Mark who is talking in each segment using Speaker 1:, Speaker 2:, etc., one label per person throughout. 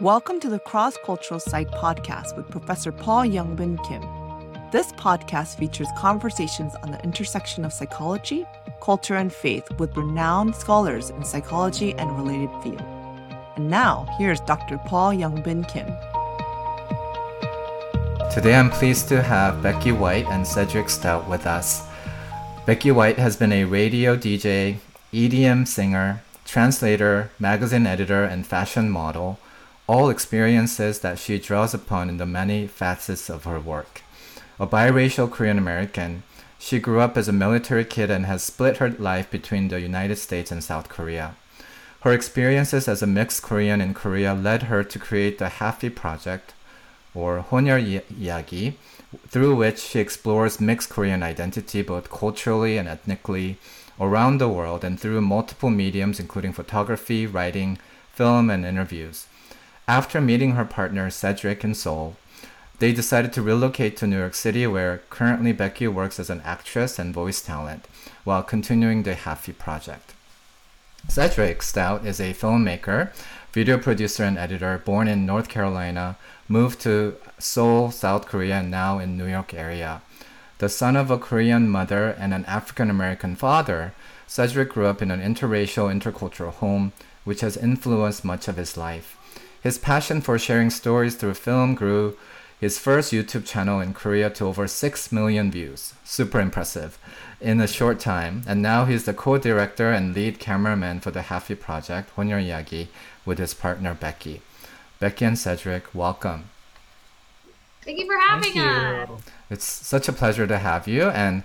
Speaker 1: Welcome to the Cross Cultural Psych podcast with Professor Paul Youngbin Kim. This podcast features conversations on the intersection of psychology, culture, and faith with renowned scholars in psychology and related fields. And now, here's Dr. Paul Youngbin Kim.
Speaker 2: Today I'm pleased to have Becky White and Cedric Stout with us. Becky White has been a radio DJ, EDM singer, translator, magazine editor, and fashion model, all experiences that she draws upon in the many facets of her work. A biracial Korean American, she grew up as a military kid and has split her life between the United States and South Korea. Her experiences as a mixed Korean in Korea led her to create the Halfie Project, or Honyor Yagi, through which she explores mixed Korean identity both culturally and ethnically around the world and through multiple mediums including photography, writing, film, and interviews. After meeting her partner Cedric in Seoul, they decided to relocate to New York City, where currently Becky works as an actress and voice talent while continuing the Halfie Project. Cedric Stout is a filmmaker, video producer, and editor born in North Carolina, moved to Seoul, South Korea, and now in New York area. The son of a Korean mother and an African American father, Cedric grew up in an interracial, intercultural home, which has influenced much of his life. His passion for sharing stories through film grew his first YouTube channel in Korea to over 6 million views. Super impressive. In a short time, and now he's the co-director and lead cameraman for the Halfie Project, Honyor Yagi, with his partner Becky. Becky and Cedric, welcome.
Speaker 3: Thank you for having us.
Speaker 2: It's such a pleasure to have you, and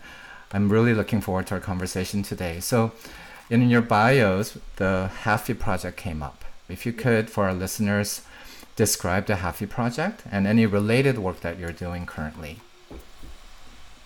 Speaker 2: I'm really looking forward to our conversation today. So, in your bios, the Halfie Project came up. If you could, for our listeners, describe the Halfie Project and any related work that you're doing currently.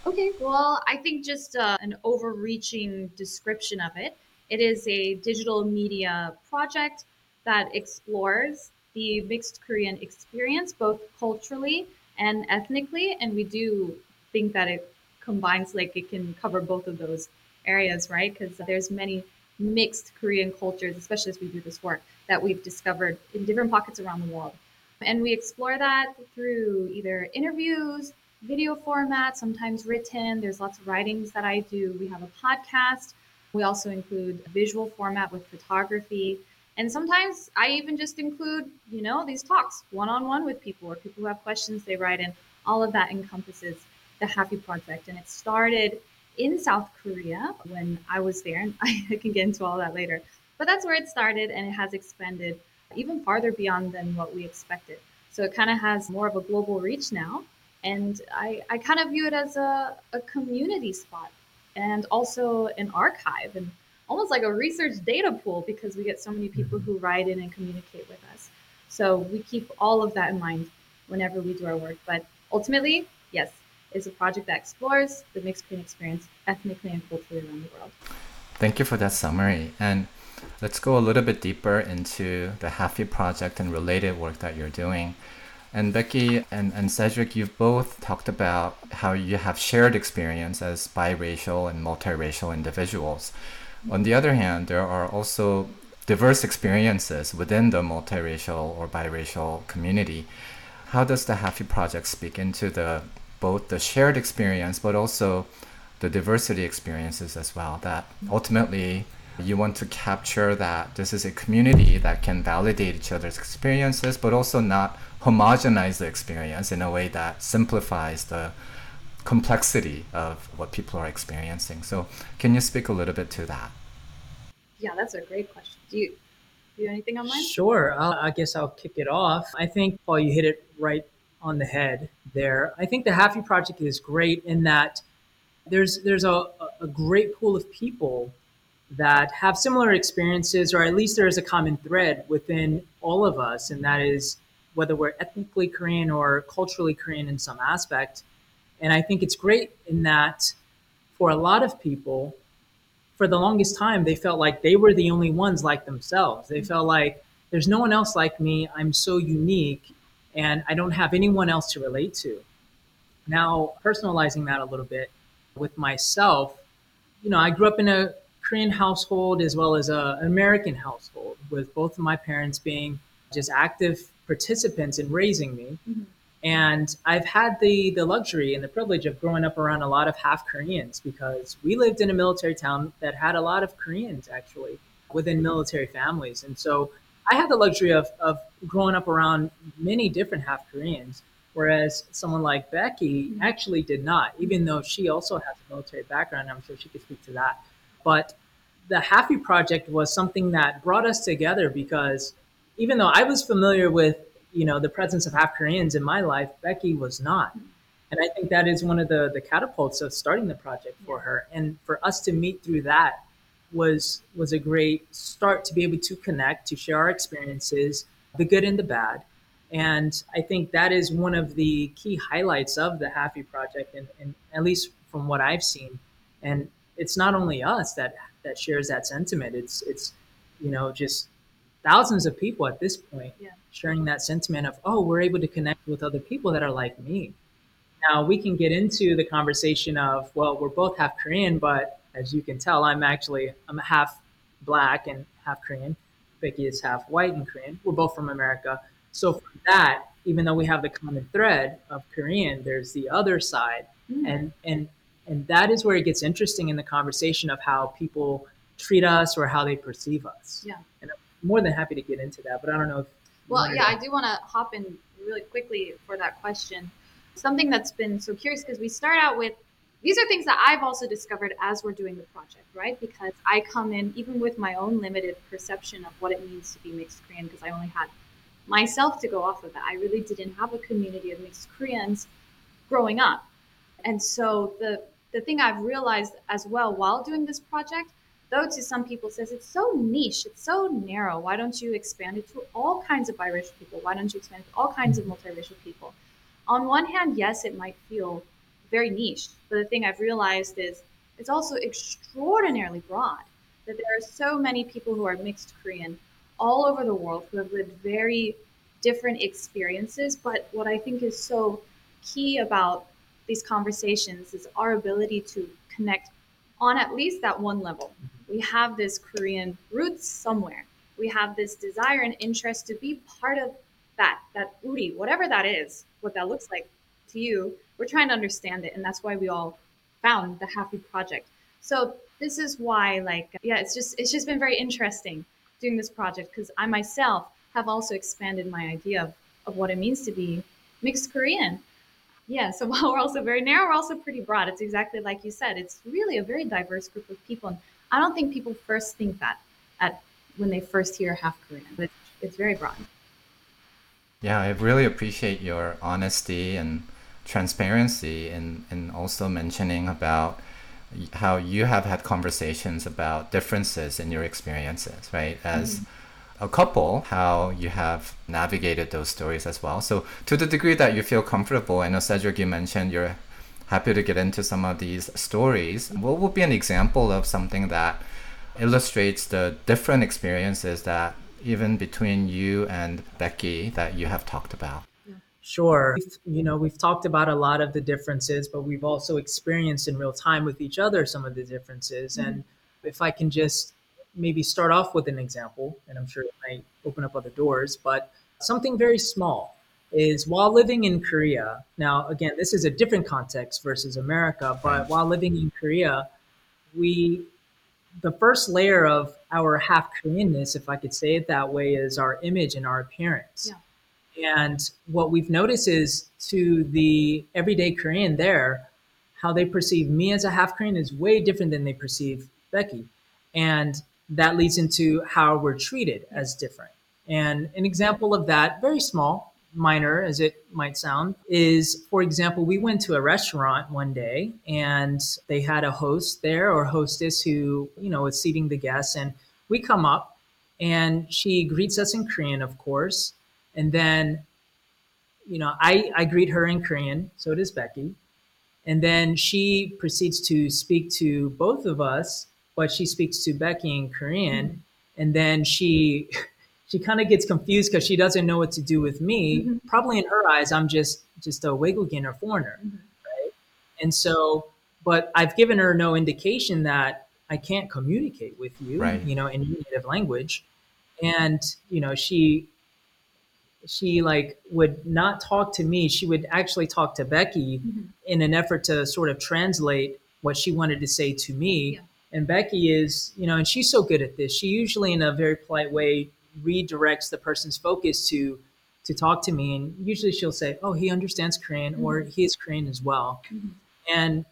Speaker 3: Okay, well, I think just uh, an overreaching description of it. It is a digital media project that explores the mixed Korean experience, both culturally and ethnically. And we do think that it combines, like it can cover both of those areas, right? Because there's many mixed Korean cultures, especially as we do this work, that we've discovered in different pockets around the world. And we explore that through either interviews, video format, sometimes written. There's lots of writings that I do. We have a podcast. We also include visual format with photography. And sometimes I even just include, you know, these talks one on one with people or people who have questions they write in. All of that encompasses the Halfie Project. And it started in South Korea when I was there. And I can get into all that later. But that's where it started and it has expanded even farther beyond than what we expected. So it kind of has more of a global reach now. And I, I kind of view it as a, a community spot and also an archive and almost like a research data pool because we get so many people mm-hmm. who write in and communicate with us. So we keep all of that in mind whenever we do our work. But ultimately, yes, it's a project that explores the mixed Korean experience ethnically and culturally around the world.
Speaker 2: Thank you for that summary. And let's go a little bit deeper into the Halfie Project and related work that you're doing. And Becky and, and Cedric, you've both talked about how you have shared experience as biracial and multiracial individuals. On the other hand, there are also diverse experiences within the multiracial or biracial community. How does the Halfie Project speak into the both the shared experience but also the diversity experiences as well? That ultimately you want to capture that this is a community that can validate each other's experiences, but also not homogenize the experience in a way that simplifies the complexity of what people are experiencing. So, can you speak a little bit to that?
Speaker 3: Yeah, that's a great question. Do you do you anything on mine?
Speaker 4: Sure. I'll, I guess I'll kick it off. I think Paul, you hit it right on the head there. I think the Halfie Project is great in that there's there's a, a great pool of people that have similar experiences, or at least there is a common thread within all of us, and that is whether we're ethnically Korean or culturally Korean in some aspect. And I think it's great in that for a lot of people, for the longest time, they felt like they were the only ones like themselves. They felt like there's no one else like me. I'm so unique and I don't have anyone else to relate to. Now, personalizing that a little bit with myself, you know, I grew up in a Korean household as well as a, an American household, with both of my parents being just active participants in raising me.
Speaker 3: Mm-hmm.
Speaker 4: And I've had the the luxury and the privilege of growing up around a lot of half Koreans because we lived in a military town that had a lot of Koreans actually within military families. And so I had the luxury of, of growing up around many different half Koreans, whereas someone like Becky
Speaker 3: Mhm.
Speaker 4: actually did not, even though she also has a military background. I'm sure she could speak to that. But the Halfie Project was something that brought us together because even though I was familiar with, you know, the presence of half Koreans in my life, Becky was not. And I think that is one of the, the catapults of starting the project for her. And for us to meet through that was was a great start to be able to connect, to share our experiences, the good and the bad. And I think that is one of the key highlights of the Halfie Project, and, and at least from what I've seen. And it's not only us that that shares that sentiment. It's it's you know just thousands of people at this point
Speaker 3: Yeah.
Speaker 4: sharing that sentiment of oh we're able to connect with other people that are like me. Now we can get into the conversation of well we're both half Korean, but as you can tell I'm actually I'm half black and half Korean. Becky is half white and Korean. We're both from America. So for that, even though we have the common thread of Korean, there's the other side
Speaker 3: Mm.
Speaker 4: and and and that is where it gets interesting in the conversation of how people treat us or how they perceive us.
Speaker 3: Yeah.
Speaker 4: And I'm more than happy to get into that, but I don't know if
Speaker 3: Well, yeah,
Speaker 4: to-
Speaker 3: I do want to hop in really quickly for that question. Something that's been so curious because we start out with these are things that I've also discovered as we're doing the project, right? Because I come in even with my own limited perception of what it means to be mixed Korean because I only had myself to go off of that. I really didn't have a community of mixed Koreans growing up. And so the the thing I've realized as well while doing this project though to some people says it's so niche it's so narrow why don't you expand it to all kinds of biracial people? Why don't you expand it to all kinds of multiracial people? On one hand yes it might feel very niche but the thing i've realized is it's also extraordinarily broad that there are so many people who are mixed korean all over the world who have lived very different experiences but what i think is so key about these conversations is our ability to connect on at least that one level. We have this Korean roots somewhere. We have this desire and interest to be part of that, that uri, whatever that is, what that looks like to you. We're trying to understand it, and that's why we all found the Halfie Project. So this is why, like, yeah, it's just it's just been very interesting doing this project because I myself have also expanded my idea of, of what it means to be mixed Korean. Yeah, so while we're also very narrow, we're also pretty broad. It's exactly like you said. It's really a very diverse group of people. And I don't think people first think that at when they first hear half Korean, but it's, it's very broad.
Speaker 2: Yeah, I really appreciate your honesty and transparency and, and also mentioning about how you have had conversations about differences in your experiences, right? As mm-hmm. A couple, how you have navigated those stories as well. So, to the degree that you feel comfortable, I know Cedric, you mentioned you're happy to get into some of these stories. What would be an example of something that illustrates the different experiences that even between you and Becky that you have talked about?
Speaker 4: Sure. You know, we've talked about a lot of the differences, but we've also experienced in real time with each other some of the differences. Mm-hmm. And if I can just maybe start off with an example, and I'm sure it might open up other doors, but something very small is while living in Korea. Now, again, this is a different context versus America, but mm. while living in Korea, we the first layer of our half Koreanness, if I could say it that way, is our image and our appearance. Yeah. And what we've noticed is to the everyday Korean there, how they perceive me as a half Korean is way different than they perceive Becky. And that leads into how we're treated as different. And an example of that, very small, minor as it might sound, is for example, we went to a restaurant one day and they had a host there or hostess who, you know, was seating the guests. And we come up and she greets us in Korean, of course. And then, you know, I, I greet her in Korean, so does Becky. And then she proceeds to speak to both of us, but she speaks to Becky in Korean. And then she she kind of gets confused because she doesn't know what to do with me.
Speaker 3: Mhm.
Speaker 4: Probably in her eyes, I'm just just a waegukin or foreigner,
Speaker 3: Mhm.
Speaker 4: right? And so, but I've given her no indication that I can't communicate with you,
Speaker 2: Right.
Speaker 4: you know, in your native language. And you know, she she like would not talk to me. She would actually talk to Becky mm-hmm. in an effort to sort of translate what she wanted to say to me. Yeah. And Becky is, you know, and she's so good at this. She usually, in a very polite way, redirects the person's focus to to talk to me, and usually she'll say, "Oh, he understands Korean," mm-hmm. or "He is Korean as well," mm-hmm. and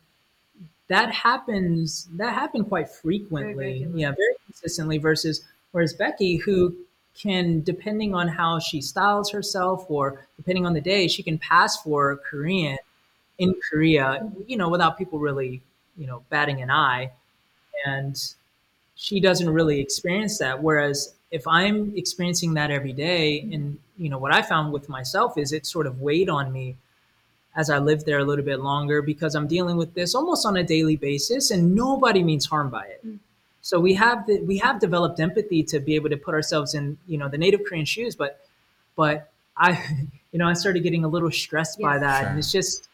Speaker 4: that happens. That happened quite frequently, very yeah, very consistently. Versus, whereas Becky, who can, depending on how she styles herself or depending on the day, she can pass for Korean in Korea, you know, without people really, you know, batting an eye. And she doesn't really experience that. Whereas if I'm experiencing that every day, and you know, what I found with myself is it sort of weighed on me as I lived there a little bit longer because I'm dealing with this almost on a daily basis, and nobody means harm by it. Mm. So we have the, we have developed empathy to be able to put ourselves in you know the native Korean shoes, but but I you know I started getting a little stressed yes, by that, sure. and it's just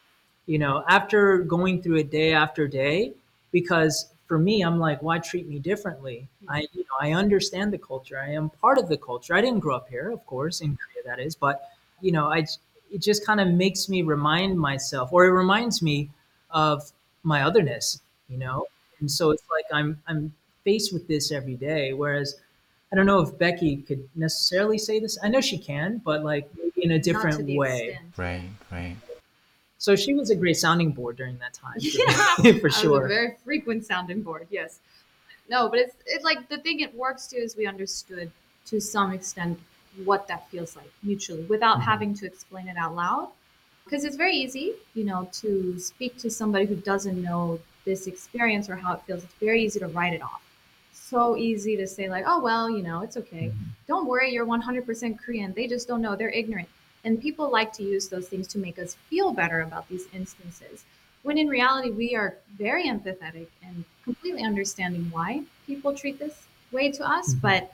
Speaker 4: you know after going through it day after day because for me I'm like why treat me differently? I you know I understand the culture, I am part of the culture. I didn't grow up here, of course, in Korea that is, but you know I it just kind of makes me remind myself, or it reminds me of my otherness, you know. And so it's like I'm I'm faced with this every day. Whereas I don't know if Becky could necessarily say this. I know she can, but like in a different way.
Speaker 2: Extent. Right, right.
Speaker 4: So she was a great sounding board during that time.
Speaker 3: Yeah,
Speaker 4: for sure.
Speaker 3: a very frequent sounding board. Yes. No, but it's it's like the thing it works to is we understood to some extent what that feels like mutually without mm-hmm. having to explain it out loud. Because it's very easy, you know, to speak to somebody who doesn't know this experience or how it feels. It's very easy to write it off so easy to say like, oh well, you know, it's okay. Mm-hmm. Don't worry, you're 100% Korean. They just don't know. They're ignorant. And people like to use those things to make us feel better about these instances. When in reality, we are very empathetic and completely understanding why people treat this way to us, mm-hmm. but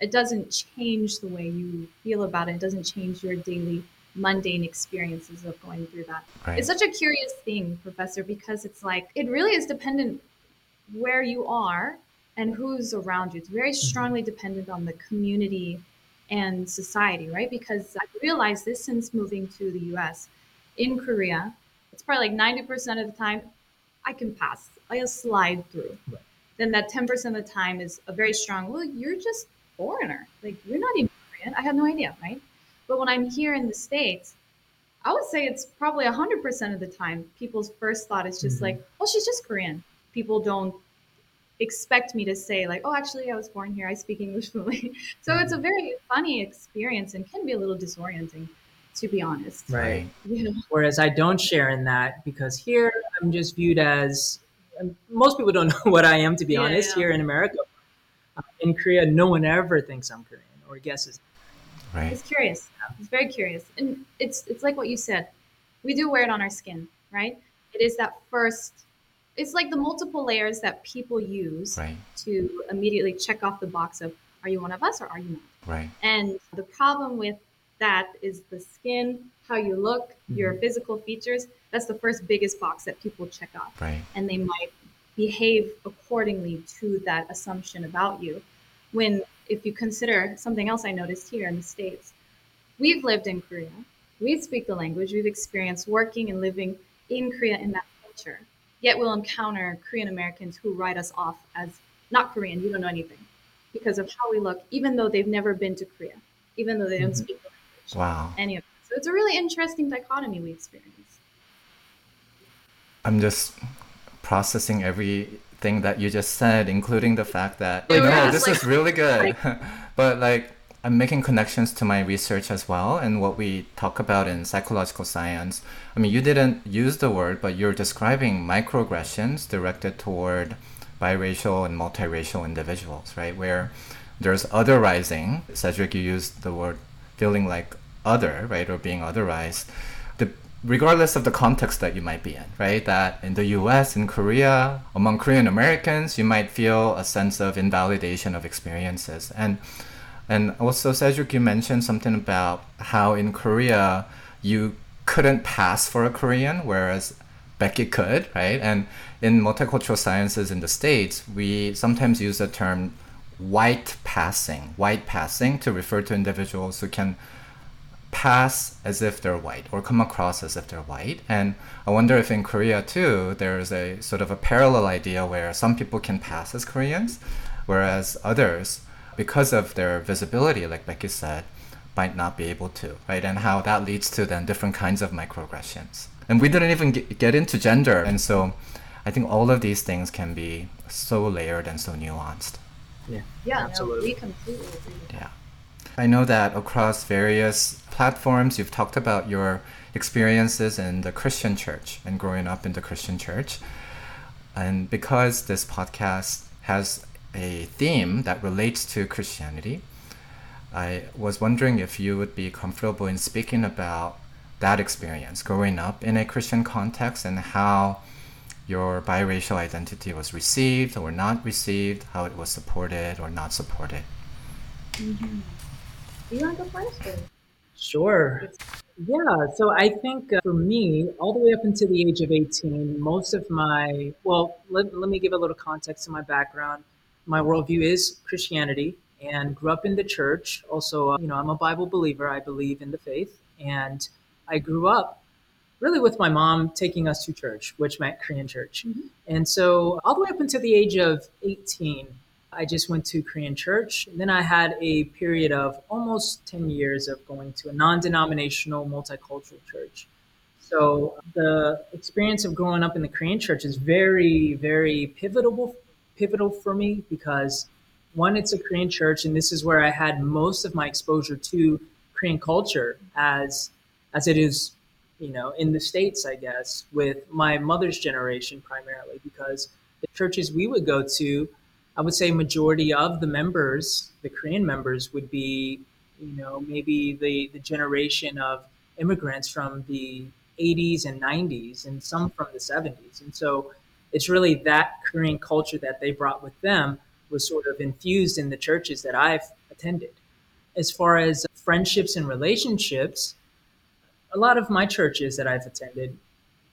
Speaker 3: it doesn't change the way you feel about it. It doesn't change your daily mundane experiences of going through that. Right. It's such a curious thing, Professor, because it's like it really is dependent where you are and who's around you. It's very mm-hmm. strongly dependent on the community and society, right? Because I realized this since moving to the US. In Korea, it's probably like 90% of the time I can pass, I just slide through. Right. Then that 10% of the time is a very strong, well, you're just foreigner. Like you're not even Korean. I had no idea, right? But when I'm here in the States, I would say it's probably 100% of the time people's first thought is just mm-hmm. like, oh, she's just Korean. People don't expect me to say like, oh, actually, I was born here. I speak English fluently. so it's a very funny experience and can be a little disorienting, to be honest.
Speaker 4: Right. You know? Whereas I don't share in that because here I'm just viewed as um, most people don't know what I am, to be yeah, honest. Yeah. Here in America, uh, in Korea, no one ever thinks I'm Korean or guesses.
Speaker 2: Right.
Speaker 3: It's curious. It's very curious, and it's it's like what you said. We do wear it on our skin, right? It is that first it's like the multiple layers that people use
Speaker 2: right.
Speaker 3: to immediately check off the box of are you one of us or are you not?
Speaker 2: Right.
Speaker 3: And the problem with that is the skin, how you look, mm-hmm. your physical features. That's the first biggest box that people check off.
Speaker 2: Right.
Speaker 3: And they might behave accordingly to that assumption about you. When if you consider something else I noticed here in the States, we've lived in Korea. We speak the language. We've experienced working and living in Korea in that culture. Yet we'll encounter Korean Americans who write us off as not Korean, you don't know anything because of how we look, even though they've never been to Korea, even though they don't mm-hmm. speak the language.
Speaker 2: Wow.
Speaker 3: Any of that. So it's a really interesting dichotomy we experience.
Speaker 2: I'm just processing everything that you just said, including the fact that, no, this like, is really good. Like, but like, I'm making connections to my research as well and what we talk about in psychological science. I mean, you didn't use the word, but you're describing microaggressions directed toward biracial and multiracial individuals, right? Where there's otherizing. Cedric, you used the word feeling like other, right, or being otherized. The, regardless of the context that you might be in, right? That in the US, in Korea, among Korean Americans, you might feel a sense of invalidation of experiences. And and also, Cedric, you mentioned something about how in Korea you couldn't pass for a Korean, whereas Becky could, right? And in multicultural sciences in the States, we sometimes use the term white passing, white passing to refer to individuals who can pass as if they're white or come across as if they're white. And I wonder if in Korea too, there's a sort of a parallel idea where some people can pass as Koreans, whereas others, because of their visibility, like Becky said, might not be able to, right? And how that leads to then different kinds of microaggressions. And we didn't even get into gender. And so I think all of these things can be so layered and so nuanced.
Speaker 4: Yeah,
Speaker 3: Yeah,
Speaker 4: absolutely.
Speaker 3: no, we completely agree.
Speaker 2: Yeah. I know that across various platforms, you've talked about your experiences in the Christian church and growing up in the Christian church. And because this podcast has a theme that relates to Christianity, I was wondering if you would be comfortable in speaking about that experience growing up in a Christian context and how your biracial identity was received or not received, how it was supported or not supported.
Speaker 3: Do you want to go first? Or?
Speaker 4: Sure. Yeah, so I think uh, for me, all the way up until the age of 18, most of my, well, let, let me give a little context to my background. My worldview is Christianity and grew up in the church. Also, uh, you know, I'm a Bible believer. I believe in the faith. And I grew up really with my mom taking us to church, which meant Korean church. And so, all the way up until the age of 18, I just went to Korean church. And then I had a period of almost 10 years of going to a non denominational multicultural church. So, the experience of growing up in the Korean church is very, very pivotal, pivotal for me because one, it's a Korean church, and this is where I had most of my exposure to Korean culture as as it is you know, in the States, I guess, with my mother's generation primarily, because the churches we would go to, I would say majority of the members, the Korean members, would be, you know, maybe the, the generation of immigrants from the 80s and 90s and some from the 70s. And so it's really that Korean culture that they brought with them was sort of infused in the churches that I've attended. As far as friendships and relationships, a lot of my churches that I've attended,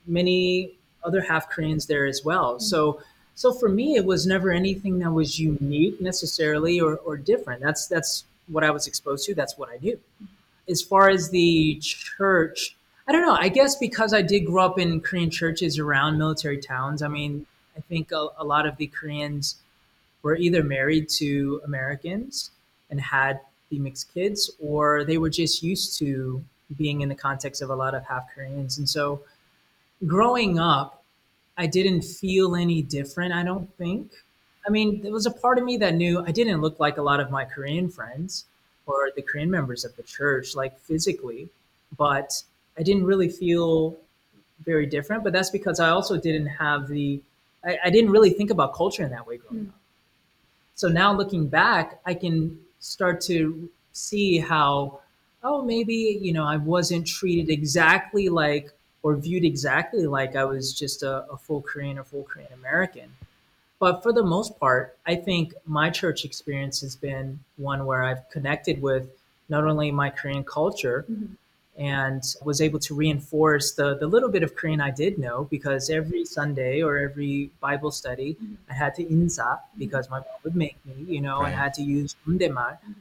Speaker 4: many other half Koreans there as well. Mm-hmm. So so for me it was never anything that was unique necessarily or, or different. That's that's what I was exposed to. That's what I knew. Mm-hmm. As far as the church, I don't know. I guess because I did grow up in Korean churches around military towns, I mean, I think a, a lot of the Koreans were either married to Americans and had the mixed kids, or they were just used to being in the context of a lot of half Koreans. And so growing up, I didn't feel any different, I don't think. I mean, there was a part of me that knew I didn't look like a lot of my Korean friends or the Korean members of the church, like physically, but I didn't really feel very different. But that's because I also didn't have the, I, I didn't really think about culture in that way growing hmm. up. So now looking back, I can start to see how oh, maybe, you know, I wasn't treated exactly like or viewed exactly like I was just a, a full Korean or full Korean American. But for the most part, I think my church experience has been one where I've connected with not only my Korean culture mm-hmm. And was able to reinforce the, the little bit of Korean I did know because every Sunday or every Bible study, mm-hmm. I had to insa because my mom would make me, you know,
Speaker 2: Right.
Speaker 4: and had to use undemar mm-hmm. um,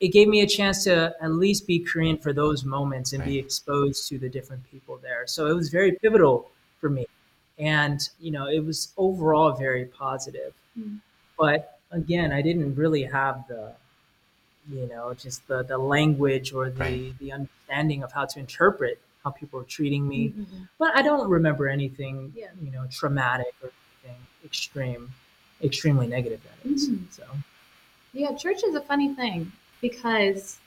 Speaker 4: it gave me a chance to at least be Korean for those moments and be exposed to the different people there. So it was very pivotal for me. And, you know, it was overall very positive.
Speaker 3: Mm.
Speaker 4: But again, I didn't really have the, you know, just the, the language or the,
Speaker 2: Right.
Speaker 4: the understanding of how to interpret how people are treating me.
Speaker 3: Mhm.
Speaker 4: But I don't remember anything,
Speaker 3: Yeah.
Speaker 4: you know, traumatic or anything extreme, extremely negative. That is.
Speaker 3: Mhm.
Speaker 4: So.
Speaker 3: Yeah, church is a funny thing because,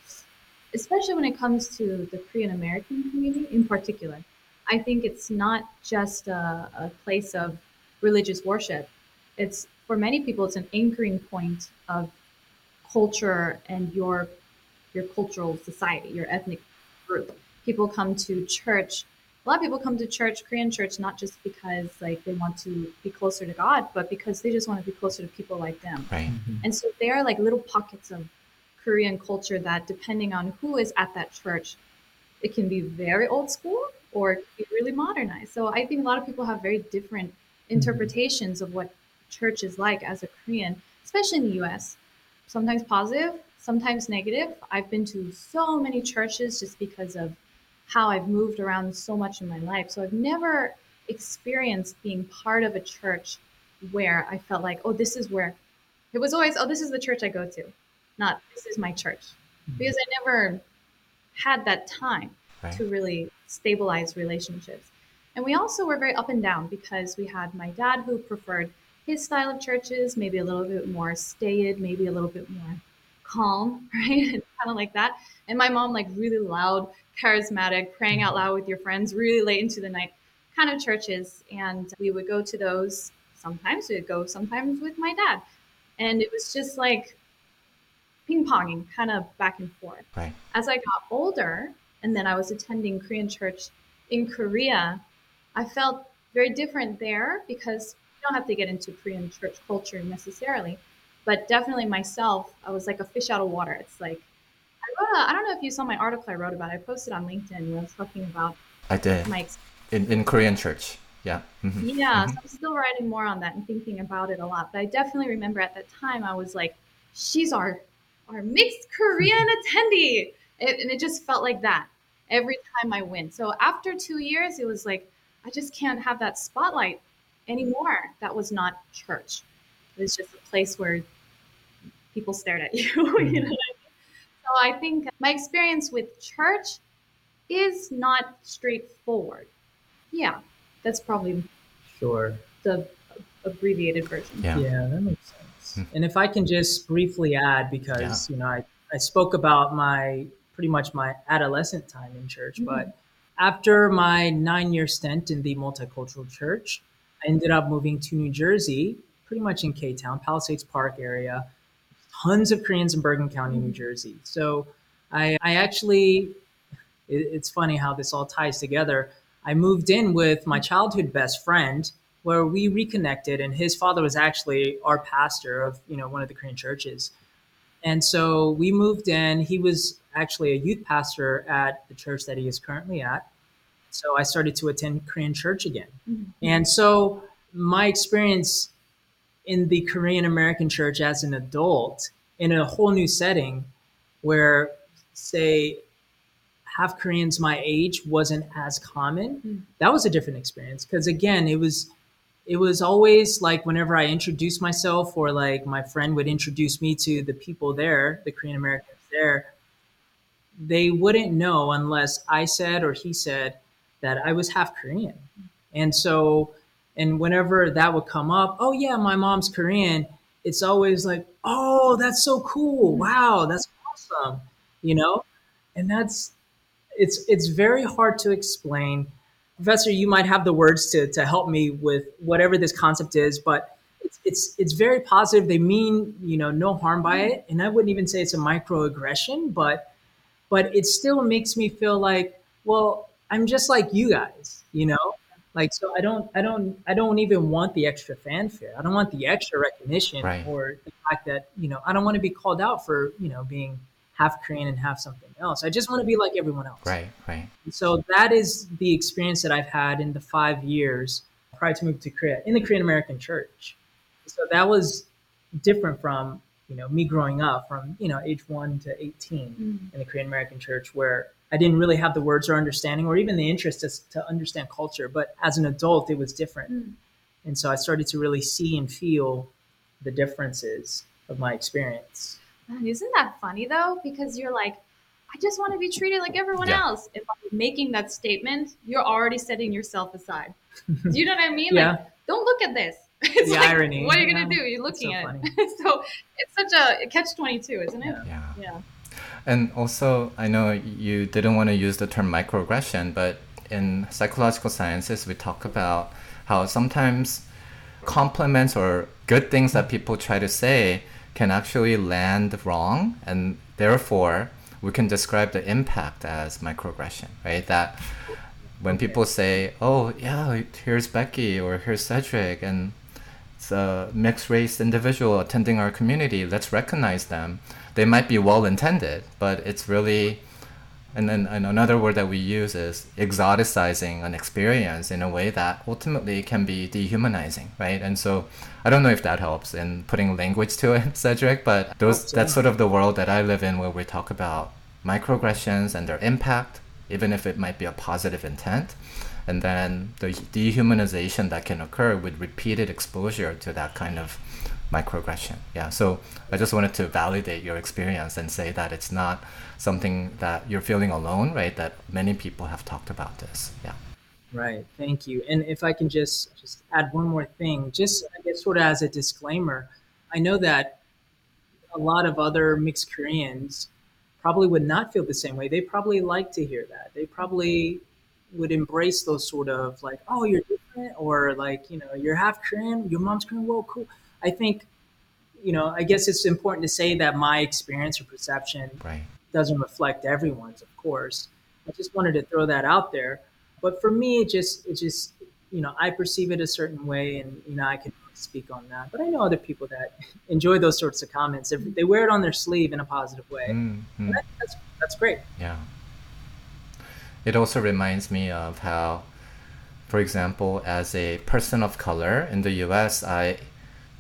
Speaker 3: especially when it comes to the Korean American community in particular, I think it's not just a, a place of religious worship. It's for many people, it's an anchoring point of culture and your your cultural society, your ethnic group. People come to church. A lot of people come to church, Korean church, not just because like they want to be closer to God, but because they just want to be closer to people like them.
Speaker 2: Right. Mm-hmm.
Speaker 3: And so they are like little pockets of Korean culture that, depending on who is at that church, it can be very old school or it can be really modernized. So I think a lot of people have very different mm-hmm. interpretations of what church is like as a Korean, especially in the US. Sometimes positive, sometimes negative. I've been to so many churches just because of how I've moved around so much in my life. So I've never experienced being part of a church where I felt like, oh, this is where it was always, oh, this is the church I go to, not this is my church. Mm-hmm. Because I never had that time right. to really stabilize relationships. And we also were very up and down because we had my dad who preferred his style of churches, maybe a little bit more staid, maybe a little bit more calm, right? kind of like that. And my mom, like really loud, charismatic, praying out loud with your friends really late into the night kind of churches. And we would go to those sometimes. We would go sometimes with my dad. And it was just like ping ponging kind of back and forth.
Speaker 2: Right.
Speaker 3: As I got older, and then I was attending Korean church in Korea, I felt very different there because don't have to get into Korean church culture necessarily but definitely myself, I was like a fish out of water. It's like I wrote a, I don't know if you saw my article I wrote about. It. I posted on LinkedIn. I was talking about.
Speaker 2: I did. My in in Korean church. Yeah.
Speaker 3: Mm-hmm. Yeah. Mm-hmm. So I'm still writing more on that and thinking about it a lot. But I definitely remember at that time I was like, she's our our mixed Korean attendee, it, and it just felt like that every time I went. So after two years, it was like I just can't have that spotlight anymore. That was not church. It was just a place where people stared at you. Mm-hmm. you know I mean? So I think my experience with church is not straightforward. Yeah, that's probably
Speaker 4: sure
Speaker 3: the abbreviated version.
Speaker 4: Yeah, yeah that makes sense. Mm-hmm. And if I can just briefly add, because yeah. you know, I, I spoke about my pretty much my adolescent time in church, mm-hmm. but after my nine year stint in the multicultural church, I ended up moving to New Jersey pretty much in K Town, Palisades Park area. Tons of Koreans in Bergen County, New mm-hmm. Jersey. So I, I actually, it, it's funny how this all ties together. I moved in with my childhood best friend where we reconnected and his father was actually our pastor of you know one of the korean churches and so we moved in he was actually a youth pastor at the church that he is currently at so i started to attend korean church again mm-hmm. and so my experience in the Korean American church as an adult in a whole new setting where, say, half Koreans my age wasn't as common. Mm. That was a different experience because again, it was it was always like whenever I introduced myself or like my friend would introduce me to the people there, the Korean Americans there, they wouldn't know unless I said or he said that I was half Korean. And so and whenever that would come up, oh yeah, my mom's Korean, it's always like, oh, that's so cool. Mm-hmm. Wow, that's awesome. You know? And that's it's it's very hard to explain. Professor, you might have the words to to help me with whatever this concept is, but it's it's it's very positive. They mean, you know, no harm by it. And I wouldn't even say it's a microaggression, but but it still makes me feel like, well, I'm just like you guys, you know? Like so, I don't, I don't, I don't even want the extra fanfare. I don't want the extra recognition right. or the fact that you know I don't want to be called out for you know being half Korean and half something else. I just want to be like everyone else.
Speaker 2: Right, right.
Speaker 4: So that is the experience that I've had in the five years prior to moving to Korea in the Korean American church. So that was different from you know me growing up from you know age one to 18 mm. in the Korean American church where I didn't really have the words or understanding or even the interest to, to understand culture. But as an adult, it was different. Mm. And so I started to really see and feel the differences of my experience.
Speaker 3: isn't that funny though? Because you're like, I just want to be treated like everyone yeah. else. If I'm making that statement, you're already setting yourself aside. Do you know what I mean?
Speaker 4: yeah.
Speaker 3: Like, don't look at this.
Speaker 4: It's the like, irony.
Speaker 3: What are you yeah. gonna do? You're looking so at it. so it's such a catch twenty two, isn't it?
Speaker 2: Yeah.
Speaker 3: Yeah.
Speaker 2: And also, I know you didn't want to use the term microaggression, but in psychological sciences, we talk about how sometimes compliments or good things that people try to say can actually land wrong, and therefore we can describe the impact as microaggression, right? That when people say, "Oh, yeah, here's Becky or here's Cedric," and it's a mixed race individual attending our community, let's recognize them they might be well intended, but it's really And then and another word that we use is exoticizing an experience in a way that ultimately can be dehumanizing, right? And so I don't know if that helps in putting language to it, Cedric, but those that's sort of the world that I live in where we talk about microaggressions and their impact, even if it might be a positive intent. And then the dehumanization that can occur with repeated exposure to that kind of microaggression. Yeah. So I just wanted to validate your experience and say that it's not something that you're feeling alone, right? That many people have talked about this. Yeah.
Speaker 4: Right. Thank you. And if I can just just add one more thing, just I guess sort of as a disclaimer, I know that a lot of other mixed Koreans probably would not feel the same way. They probably like to hear that. They probably would embrace those sort of like, oh, you're different, or like, you know, you're half Korean, your mom's Korean, well, cool. I think, you know, I guess it's important to say that my experience or perception
Speaker 2: right.
Speaker 4: doesn't reflect everyone's, of course. I just wanted to throw that out there. But for me, it just, it just, you know, I perceive it a certain way, and you know, I can speak on that. But I know other people that enjoy those sorts of comments. If they wear it on their sleeve in a positive way, mm-hmm. that, that's that's great.
Speaker 2: Yeah. It also reminds me of how, for example, as a person of color in the U.S., I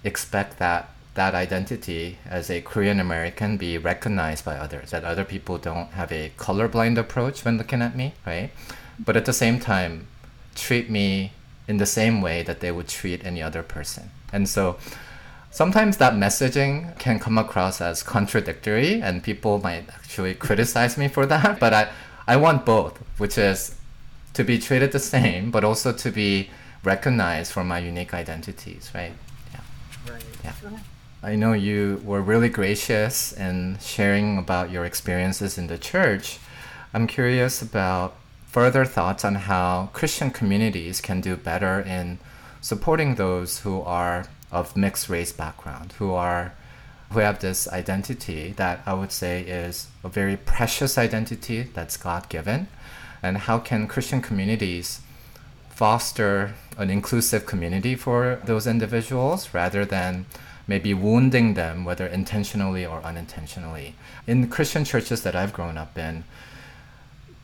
Speaker 2: expect that that identity as a Korean American be recognized by others, that other people don't have a colorblind approach when looking at me, right? But at the same time, treat me in the same way that they would treat any other person. And so sometimes that messaging can come across as contradictory and people might actually criticize me for that. But I, I want both, which is to be treated the same, but also to be recognized for my unique identities, right?
Speaker 4: Right.
Speaker 2: Yeah. I know you were really gracious in sharing about your experiences in the church. I'm curious about further thoughts on how Christian communities can do better in supporting those who are of mixed race background, who are who have this identity that I would say is a very precious identity that's God given, and how can Christian communities foster an inclusive community for those individuals rather than maybe wounding them, whether intentionally or unintentionally. In Christian churches that I've grown up in,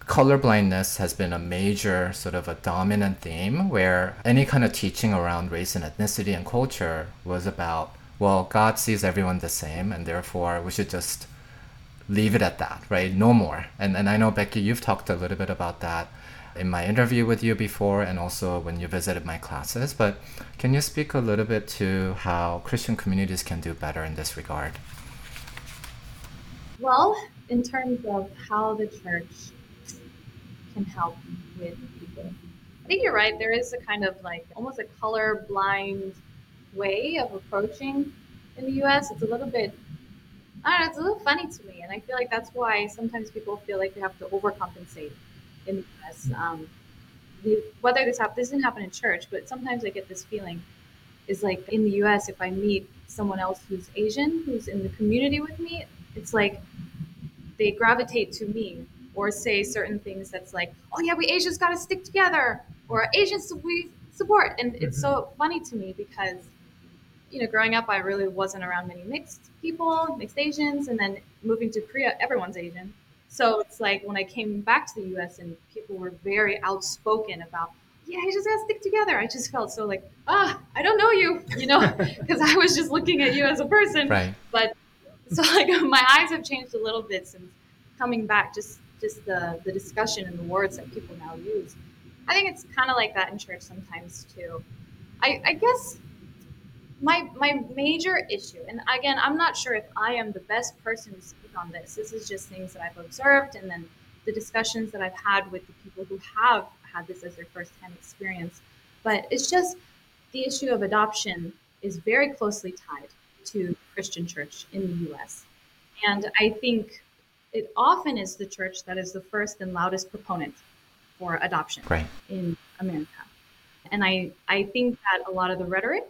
Speaker 2: colorblindness has been a major sort of a dominant theme where any kind of teaching around race and ethnicity and culture was about, well, God sees everyone the same and therefore we should just leave it at that, right? No more. And, and I know, Becky, you've talked a little bit about that in my interview with you before and also when you visited my classes. But can you speak a little bit to how Christian communities can do better in this regard?
Speaker 3: Well, in terms of how the church can help with people, I think you're right. There is a kind of like almost a color blind way of approaching in the US. It's a little bit I don't know, it's a little funny to me. And I feel like that's why sometimes people feel like they have to overcompensate in the US. Um, the, whether this happen, this didn't happen in church, but sometimes I get this feeling is like in the US, if I meet someone else who's Asian, who's in the community with me, it's like they gravitate to me or say certain things that's like, oh yeah, we Asians got to stick together, or Asians we support. And mm-hmm. it's so funny to me because, you know, growing up, I really wasn't around many mixed people, mixed Asians, and then moving to Korea, everyone's Asian. So it's like when I came back to the US and people were very outspoken about, yeah, you just gotta stick together. I just felt so like, ah, I don't know you, you know, because I was just looking at you as a person.
Speaker 2: Right.
Speaker 3: But so like my eyes have changed a little bit since coming back. Just just the the discussion and the words that people now use. I think it's kind of like that in church sometimes too. I, I guess my my major issue, and again, I'm not sure if I am the best person to speak on this. This is just things that I've observed, and then the discussions that I've had with the people who have had this as their first-hand experience. But it's just the issue of adoption is very closely tied to Christian church in the U.S., and I think it often is the church that is the first and loudest proponent for adoption
Speaker 2: right.
Speaker 3: in America. And I, I think that a lot of the rhetoric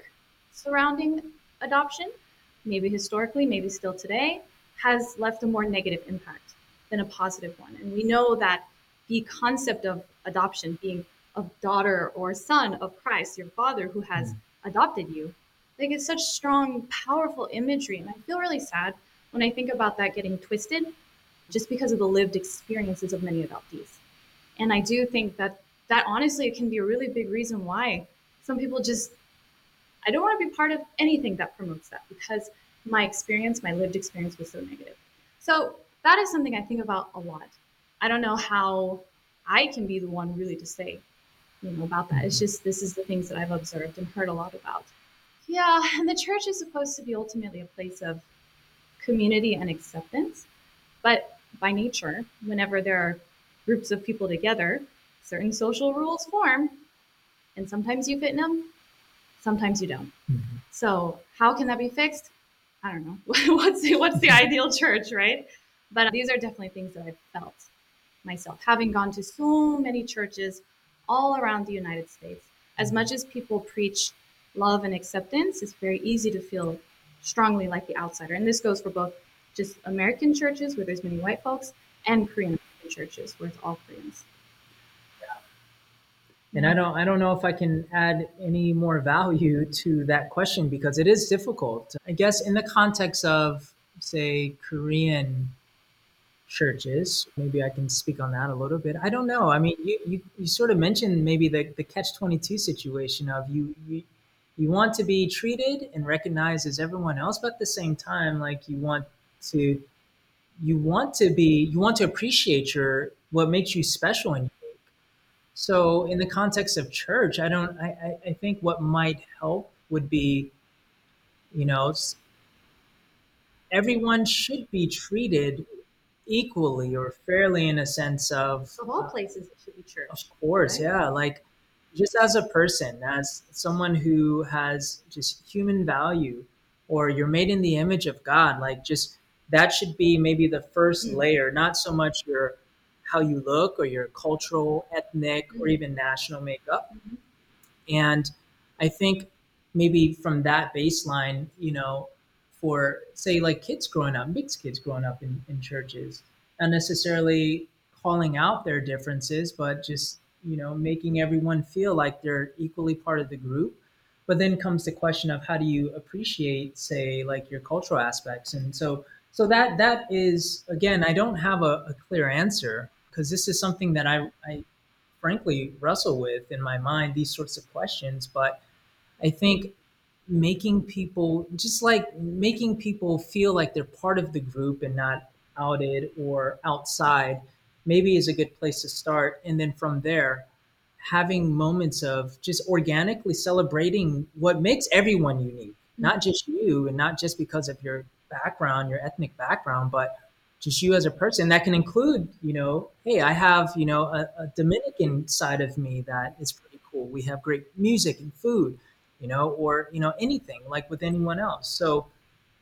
Speaker 3: surrounding adoption, maybe historically, maybe still today, has left a more negative impact than a positive one. And we know that the concept of adoption being a daughter or son of Christ, your father who has mm-hmm. adopted you, like it's such strong, powerful imagery. And I feel really sad when I think about that getting twisted just because of the lived experiences of many adoptees. And I do think that that honestly can be a really big reason why some people just I don't want to be part of anything that promotes that because my experience, my lived experience was so negative. So that is something I think about a lot. I don't know how I can be the one really to say, you know, about that. It's just this is the things that I've observed and heard a lot about. Yeah, and the church is supposed to be ultimately a place of community and acceptance. But by nature, whenever there are groups of people together, certain social rules form, and sometimes you fit in them, sometimes you don't. Mm-hmm. So, how can that be fixed? I don't know. what's the, what's the ideal church, right? But these are definitely things that I've felt myself, having gone to so many churches all around the United States. As much as people preach love and acceptance, it's very easy to feel strongly like the outsider. And this goes for both just American churches where there's many white folks and Korean churches where it's all Koreans.
Speaker 4: And I don't I don't know if I can add any more value to that question because it is difficult. I guess in the context of say Korean churches, maybe I can speak on that a little bit. I don't know. I mean, you you, you sort of mentioned maybe the, the catch 22 situation of you, you you want to be treated and recognized as everyone else, but at the same time, like you want to you want to be you want to appreciate your what makes you special and. So in the context of church, I don't I, I think what might help would be, you know, everyone should be treated equally or fairly in a sense of
Speaker 3: of all places it should be church.
Speaker 4: Of course, right? yeah. Like just as a person, as someone who has just human value, or you're made in the image of God, like just that should be maybe the 1st mm-hmm. layer, not so much your how you look or your cultural, ethnic, mm-hmm. or even national makeup. Mm-hmm. And I think maybe from that baseline, you know, for say like kids growing up, mixed kids growing up in, in churches, not necessarily calling out their differences, but just you know, making everyone feel like they're equally part of the group. But then comes the question of how do you appreciate, say, like your cultural aspects, and so so that that is again, I don't have a, a clear answer because this is something that I, I frankly wrestle with in my mind these sorts of questions. But I think making people just like making people feel like they're part of the group and not outed or outside maybe is a good place to start. And then from there, having moments of just organically celebrating what makes everyone unique, not just you and not just because of your background, your ethnic background, but just you as a person. That can include, you know, hey, I have, you know, a, a Dominican side of me that is pretty cool. We have great music and food, you know, or, you know, anything like with anyone else. So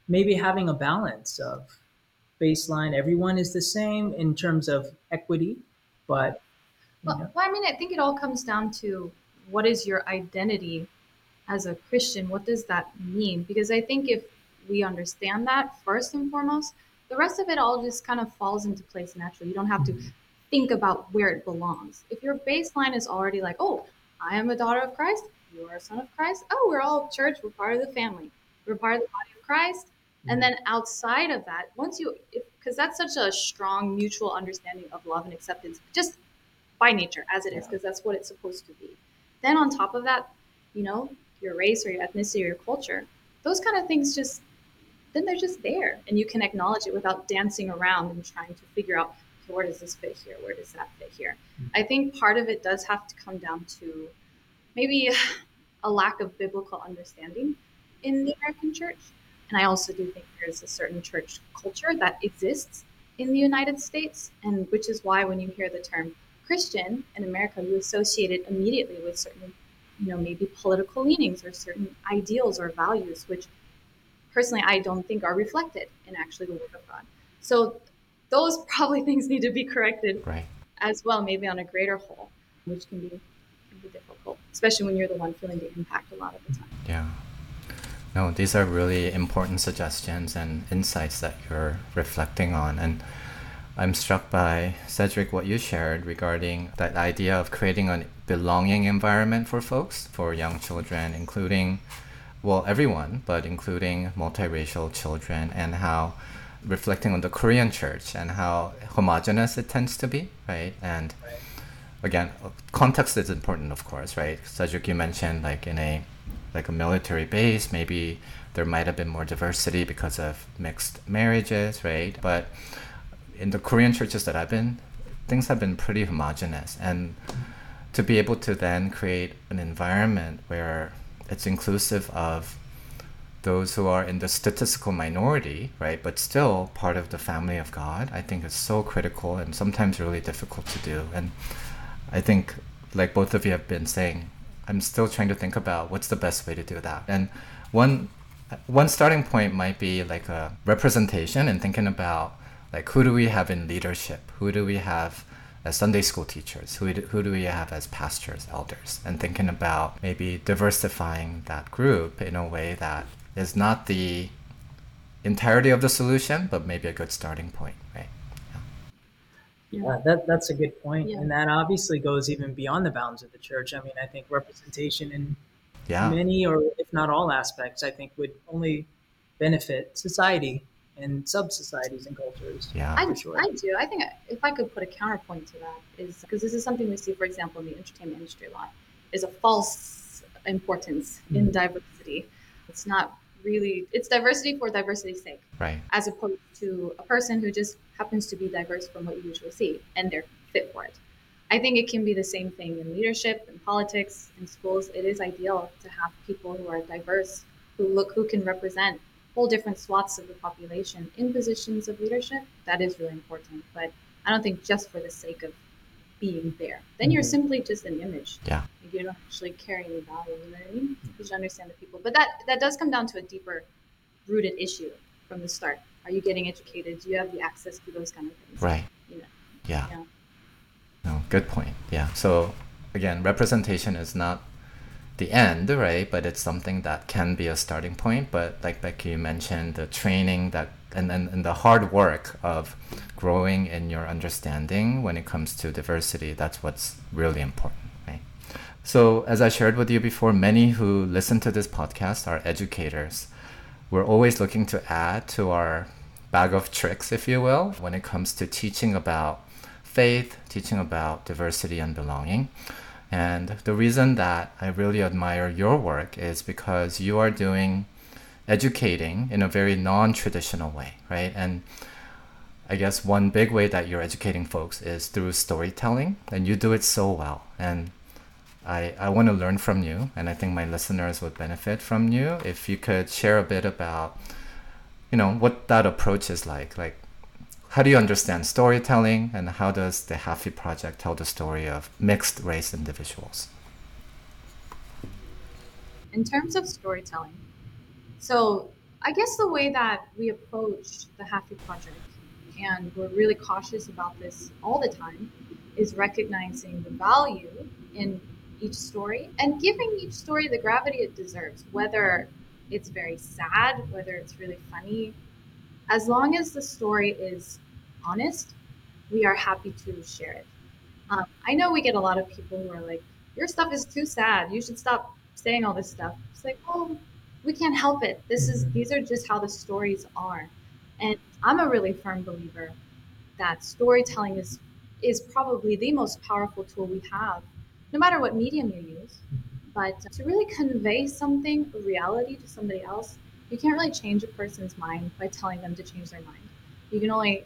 Speaker 4: maybe having a balance of baseline. Everyone is the same in terms of equity, but.
Speaker 3: Well, well, I mean, I think it all comes down to what is your identity as a Christian? What does that mean? Because I think if we understand that first and foremost, the rest of it all just kind of falls into place naturally. You don't have to mm-hmm. think about where it belongs. If your baseline is already like, oh, I am a daughter of Christ, you are a son of Christ, oh, we're all church, we're part of the family, we're part of the body of Christ, and then outside of that, once you, because that's such a strong mutual understanding of love and acceptance, just by nature as it is, because that's what it's supposed to be. Then on top of that, you know, your race or your ethnicity or your culture, those kind of things just, then they're just there. And you can acknowledge it without dancing around and trying to figure out, okay, where does this fit here? Where does that fit here? Mm-hmm. I think part of it does have to come down to maybe a lack of biblical understanding in the American church and I also do think there's a certain church culture that exists in the United States, and which is why when you hear the term Christian in America, you associate it immediately with certain, you know, maybe political leanings or certain ideals or values, which personally I don't think are reflected in actually the Word of God. So those probably things need to be corrected
Speaker 2: right.
Speaker 3: as well, maybe on a greater whole, which can be, can be difficult, especially when you're the one feeling the impact a lot of the time.
Speaker 2: Yeah. No, these are really important suggestions and insights that you're reflecting on. And I'm struck by, Cedric, what you shared regarding that idea of creating a belonging environment for folks, for young children, including, well, everyone, but including multiracial children, and how reflecting on the Korean church and how homogenous it tends to be, right? And
Speaker 4: Right.
Speaker 2: again, context is important, of course, right? Cedric, you mentioned like in a like a military base, maybe there might have been more diversity because of mixed marriages, right? But in the Korean churches that I've been, things have been pretty homogenous, and to be able to then create an environment where it's inclusive of those who are in the statistical minority, right, but still part of the family of God, I think is so critical and sometimes really difficult to do. And I think, like both of you have been saying, I'm still trying to think about what's the best way to do that. And one one starting point might be like a representation and thinking about like who do we have in leadership? Who do we have as Sunday school teachers? Who do, who do we have as pastors, elders? And thinking about maybe diversifying that group in a way that is not the entirety of the solution, but maybe a good starting point, right?
Speaker 4: Yeah, that, that's a good point.
Speaker 3: Yeah.
Speaker 4: And that obviously goes even beyond the bounds of the church. I mean, I think representation in
Speaker 2: Yeah.
Speaker 4: many or if not all aspects, I think would only benefit society and sub societies and cultures.
Speaker 2: Yeah.
Speaker 3: I,
Speaker 4: sure.
Speaker 3: I do. I think if I could put a counterpoint to that is because this is something we see, for example, in the entertainment industry a lot, is a false importance in
Speaker 4: Mhm.
Speaker 3: diversity. It's not really, it's diversity for diversity's sake,
Speaker 2: Right.
Speaker 3: as opposed to a person who just happens to be diverse from what you usually see and they're fit for it. I think it can be the same thing in leadership, in politics, in schools. It is ideal to have people who are diverse, who look, who can represent whole different swaths of the population in positions of leadership. That is really important. But I don't think just for the sake of being there, then you're
Speaker 4: Mhm.
Speaker 3: simply just an image.
Speaker 2: Yeah.
Speaker 3: Like you don't actually carry any value. You know what I mean? You should understand the people. But that that does come down to a deeper rooted issue from the start. Are you getting educated? Do you have the access to those kind of things?
Speaker 2: Right.
Speaker 3: You know.
Speaker 2: Yeah.
Speaker 3: Yeah.
Speaker 2: No, good point. Yeah. So again, representation is not the end, right? But it's something that can be a starting point. But like Becky mentioned, the training that and, and, and the hard work of growing in your understanding when it comes to diversity, that's what's really important, right? So as I shared with you before, many who listen to this podcast are educators. We're always looking to add to our bag of tricks, if you will, when it comes to teaching about faith, teaching about diversity and belonging. And the reason that I really admire your work is because you are doing educating in a very non traditional way, right? And I guess one big way that you're educating folks is through storytelling, and you do it so well. And I, I want to learn from you, and I think my listeners would benefit from you if you could share a bit about, you know, what that approach is like. Like, how do you understand storytelling, and how does the Halfie Project tell the story of mixed race individuals?
Speaker 3: in terms of storytelling, so I guess the way that we approach the Halfie Project, and we're really cautious about this all the time, is recognizing the value in each story and giving each story the gravity it deserves, whether it's very sad, whether it's really funny. As long as the story is honest, we are happy to share it. Um, I know we get a lot of people who are like, your stuff is too sad. You should stop saying all this stuff. It's like, oh, we can't help it. This is these are just how the stories are. And I'm a really firm believer that storytelling is is probably the most powerful tool we have, no matter what medium you use. But to really convey something, a reality to somebody else, you can't really change a person's mind by telling them to change their mind. You can only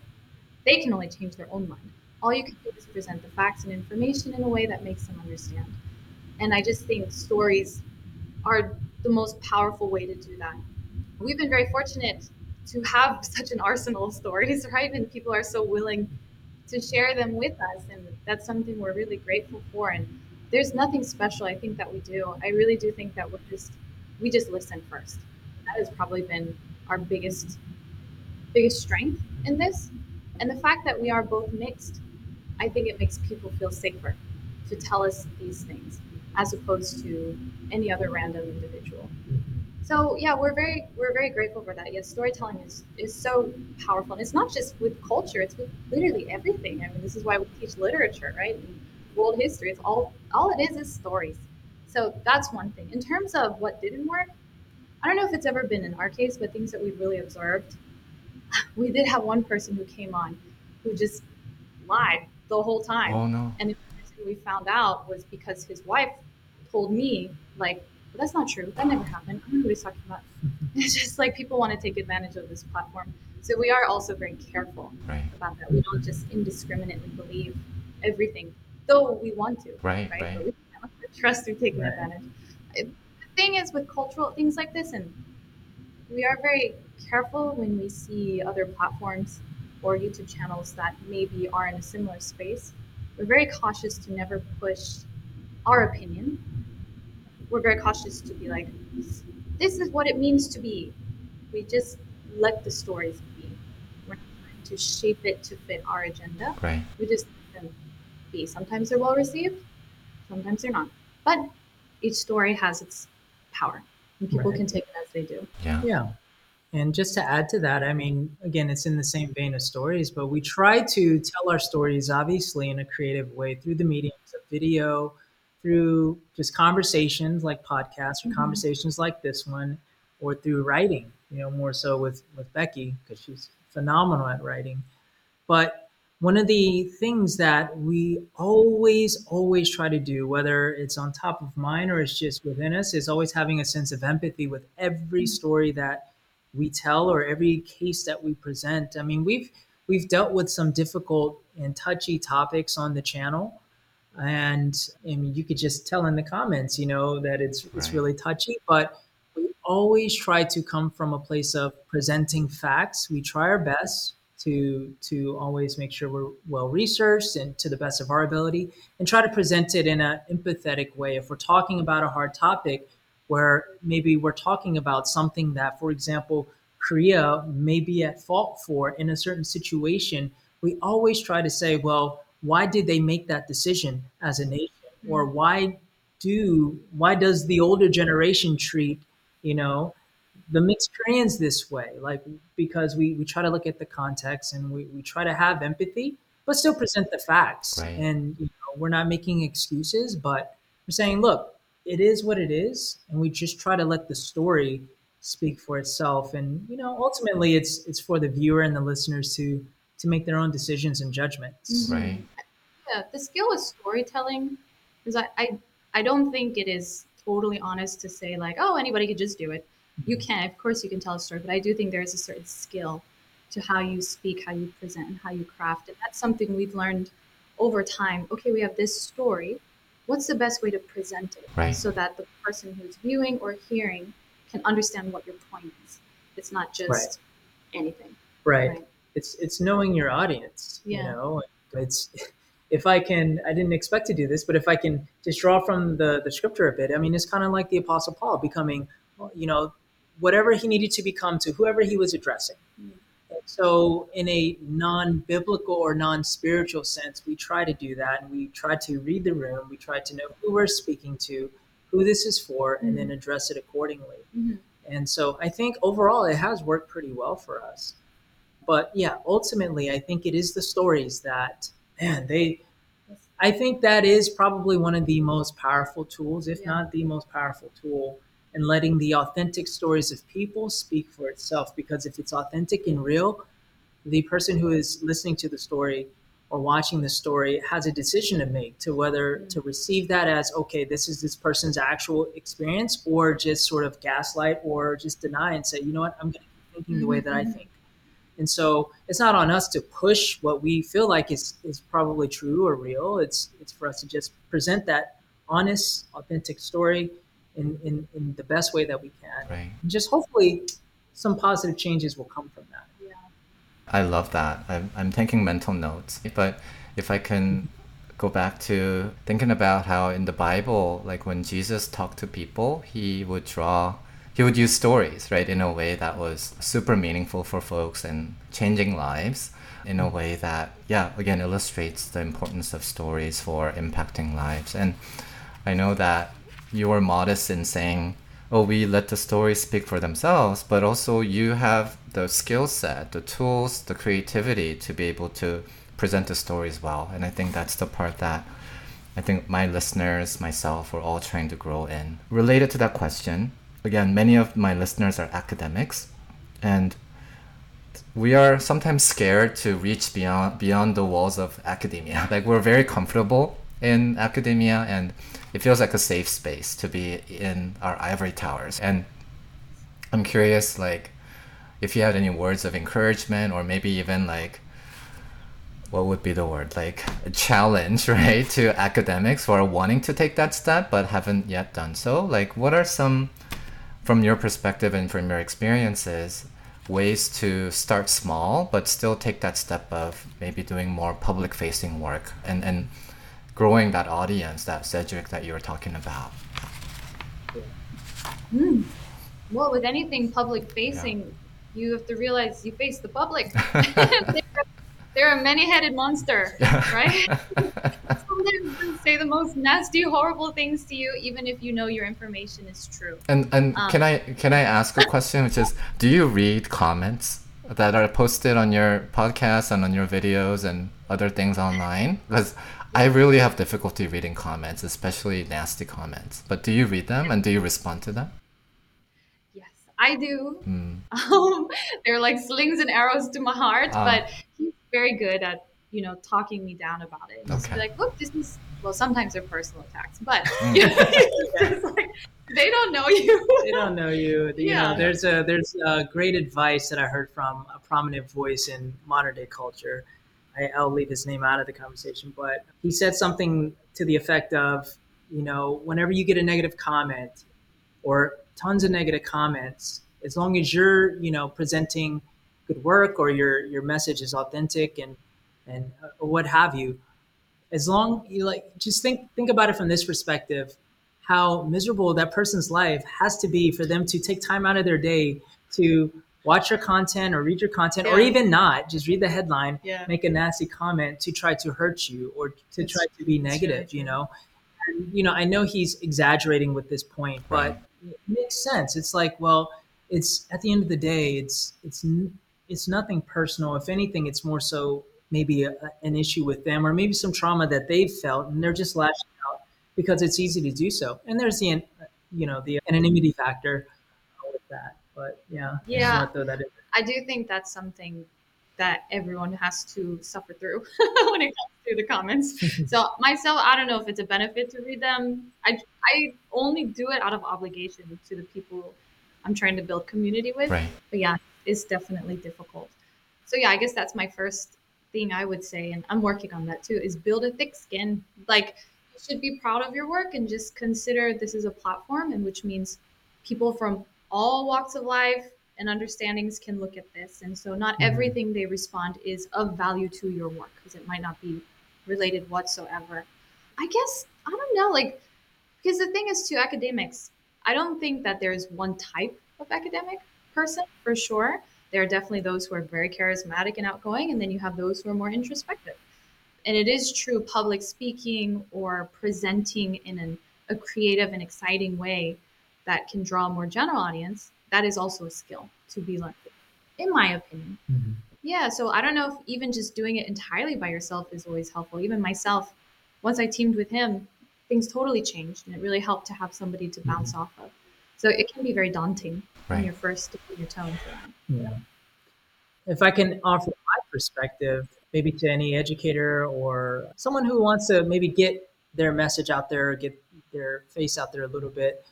Speaker 3: they can only change their own mind. All you can do is present the facts and information in a way that makes them understand. And I just think stories are the most powerful way to do that. We've been very fortunate to have such an arsenal of stories, right? And people are so willing to share them with us. And that's something we're really grateful for. And there's nothing special I think that we do. I really do think that we're just we just listen first. That has probably been our biggest biggest strength in this. And the fact that we are both mixed, I think it makes people feel safer to tell us these things as opposed to any other random individual. Mm-hmm. So yeah, we're very we're very grateful for that. Yes, storytelling is is so powerful, and it's not just with culture; it's with literally everything. I mean, this is why we teach literature, right? And world history. It's all all it is is stories. So that's one thing. In terms of what didn't work, I don't know if it's ever been in our case, but things that we've really observed we did have one person who came on who just lied the whole time.
Speaker 2: Oh no.
Speaker 3: And the reason we found out was because his wife told me, like, well, that's not true. That never happened. I don't know what he's talking about. It's just like people want to take advantage of this platform. So we are also very careful
Speaker 2: Right.
Speaker 3: about that. We don't just indiscriminately believe everything, though we want to.
Speaker 2: Right,
Speaker 3: Right.
Speaker 2: right.
Speaker 3: But we cannot trust through taking
Speaker 4: Right.
Speaker 3: advantage. It- the thing is with cultural things like this, and we are very careful when we see other platforms or YouTube channels that maybe are in a similar space. We're very cautious to never push our opinion. We're very cautious to be like, this is what it means to be. We just let the stories be. We're not trying to shape it to fit our agenda.
Speaker 2: Right.
Speaker 3: We just let them be. Sometimes they're well received, sometimes they're not. But each story has its power, and people
Speaker 4: Right.
Speaker 3: can take it as they do.
Speaker 2: Yeah.
Speaker 4: Yeah. And just to add to that, I mean, again, it's in the same vein of stories, but we try to tell our stories obviously in a creative way through the mediums of video, through just conversations like podcasts or
Speaker 3: Mhm.
Speaker 4: conversations like this one, or through writing, you know, more so with, with Becky, because she's phenomenal at writing. But one of the things that we always, always try to do, whether it's on top of mind or it's just within us, is always having a sense of empathy with every story that we tell or every case that we present. I mean, we've we've dealt with some difficult and touchy topics on the channel. And I mean, you could just tell in the comments, you know, that it's it's really touchy, but we always try to come from a place of presenting facts. We try our best to to always make sure we're well researched and to the best of our ability and try to present it in an empathetic way. If we're talking about a hard topic where maybe we're talking about something that, for example, Korea may be at fault for in a certain situation, we always try to say, well, why did they make that decision as a nation? Mm-hmm. Or why do why does the older generation treat, you know, the mixed Koreans this way? Like because we, we try to look at the context and we, we try to have empathy, but still present the facts.
Speaker 2: Right.
Speaker 4: And you know, we're not making excuses, but we're saying, look, it is what it is, and we just try to let the story speak for itself. And you know, ultimately, it's it's for the viewer and the listeners to to make their own decisions and judgments.
Speaker 3: Mhm.
Speaker 2: Right.
Speaker 3: Yeah, the skill of storytelling is I, I I don't think it is totally honest to say like, oh, anybody could just do it. You can, of course, you can tell a story, but I do think there is a certain skill to how you speak, how you present, and how you craft, and that's something we've learned over time. Okay, we have this story. What's the best way to present it
Speaker 2: Right.
Speaker 3: so that the person who's viewing or hearing can understand what your point is? It's not just
Speaker 4: Right.
Speaker 3: anything.
Speaker 4: Right.
Speaker 3: Right.
Speaker 4: It's it's knowing your audience.
Speaker 3: Yeah.
Speaker 4: You know, it's if I can, I didn't expect to do this, but if I can just draw from the the scripture a bit, I mean, it's kind of like the Apostle Paul becoming, you know, whatever he needed to become to whoever he was addressing.
Speaker 3: Mm.
Speaker 4: So, in a non-biblical or non-spiritual sense, we try to do that, and we try to read the room. We try to know who we're speaking to, who this is for, and then address it accordingly.
Speaker 3: Mhm.
Speaker 4: And so I think overall it has worked pretty well for us. But yeah, ultimately I think it is the stories that man, they I think that is probably one of the most powerful tools, if
Speaker 3: Yeah.
Speaker 4: not the most powerful tool in letting the authentic stories of people speak for itself. Because if it's authentic and real, the person who is listening to the story or watching the story has a decision to make to whether to receive that as okay this is this person's actual experience or just sort of gaslight or just deny and say you know what? I'm going to keep thinking the way that i
Speaker 3: Mhm.
Speaker 4: think. And so it's not on us to push what we feel like is is probably true or real. It's it's for us to just present that honest authentic story in in, in the best way that we can
Speaker 2: Right.
Speaker 4: and just hopefully some positive changes will come from that
Speaker 3: Yeah.
Speaker 2: I love that. I'm, I'm taking mental notes. But if I can go back to thinking about how in the Bible, like when Jesus talked to people, he would draw, he would use stories, right, in a way that was super meaningful for folks and changing lives in a way that, yeah, again, illustrates the importance of stories for impacting lives. And I know that you were modest in saying, oh, we let the stories speak for themselves, but also you have the skill set, the tools, the creativity to be able to present the stories well. And I think that's the part that I think my listeners, myself, we're all trying to grow in. Related to that question, again, many of my listeners are academics, and we are sometimes scared to reach beyond beyond the walls of academia. Like we're very comfortable in academia and it feels like a safe space to be in our ivory towers. And I'm curious like if you had any words of encouragement or maybe even like what would be the word? Like a challenge right to academics who are wanting to take that step but haven't yet done so. Like what are some from your perspective and from your experiences ways to start small but still take that step of maybe doing more public facing work? And and growing that audience that Cedric that you were talking about.
Speaker 3: Mm. well with anything public facing yeah. you have to realize you face the public. They're a many-headed monster right? Sometimes they say the most nasty horrible things to you even if you know your information is true.
Speaker 2: And and um, can i can i ask a question which is do you read comments that are posted on your podcast and on your videos and other things online? Because i really have difficulty reading comments especially nasty comments but do you read them and do you respond to them
Speaker 3: yes i do mm. um, they're like slings and arrows to my heart uh, but he's very good at you know talking me down about it. Just okay. be like, look, this is well. Sometimes they're personal attacks, but mm. you know, like, they don't know you.
Speaker 4: they don't know you. You yeah. know, there's a there's a great advice that I heard from a prominent voice in modern day culture. I, I'll leave his name out of the conversation, but he said something to the effect of, you know, whenever you get a negative comment or tons of negative comments, as long as you're, you know, presenting good work or your your message is authentic and and uh, what have you as long you like just think think about it from this perspective how miserable that person's life has to be for them to take time out of their day to watch your content or read your content yeah. or even not just read the headline yeah. make a nasty comment to try to hurt you or to it's, try to be negative you know and, you know i know he's exaggerating with this point but it makes sense it's like well it's at the end of the day it's it's it's nothing personal. If anything, it's more so maybe a, an issue with them or maybe some trauma that they've felt and they're just lashing out because it's easy to do so. And there's the, you know, the anonymity factor with that. But yeah,
Speaker 3: yeah, I do think that's something that everyone has to suffer through when it comes to the comments. so myself, I don't know if it's a benefit to read them. I, I only do it out of obligation to the people I'm trying to build community with. Right. But yeah, it's definitely difficult. So yeah, I guess that's my first thing I would say, and I'm working on that too, is build a thick skin. Like you should be proud of your work and just consider this is a platform, and which means people from all walks of life and understandings can look at this. And so not mm-hmm. everything they respond is of value to your work because it might not be related whatsoever. I guess I don't know, like because the thing is to academics, I don't think that there's one type of academic person for sure. There are definitely those who are very charismatic and outgoing, and then you have those who are more introspective. And it is true, public speaking or presenting in an, a creative and exciting way that can draw a more general audience, that is also a skill to be learned, in my opinion. Mm-hmm. Yeah, so I don't know if even just doing it entirely by yourself is always helpful. Even myself, once I teamed with him, things totally changed, and it really helped to have somebody to bounce mm-hmm. off of. So it can be very daunting right. when you're first dipping your toe into that.
Speaker 4: Yeah. If I can offer my perspective, maybe to any educator or someone who wants to maybe get their message out there, get their face out there a little bit.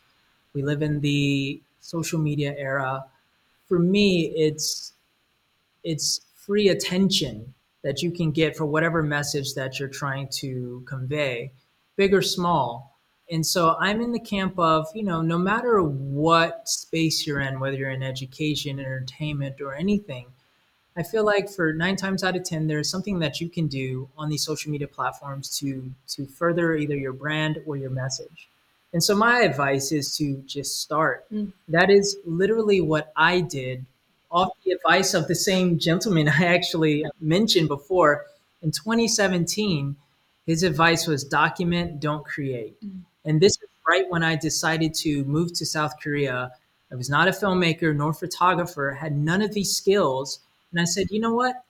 Speaker 4: We live in the social media era. For me, it's it's free attention that you can get for whatever message that you're trying to convey, big or small. And so I'm in the camp of, you know, no matter what space you're in, whether you're in education, entertainment, or anything, I feel like for nine times out of 10, there's something that you can do on these social media platforms to, to further either your brand or your message. And so my advice is to just start. Mm. That is literally what I did off the advice of the same gentleman I actually mentioned before. In 2017, his advice was document, don't create. Mm. And this is right when I decided to move to South Korea. I was not a filmmaker nor photographer, had none of these skills. And I said, you know what?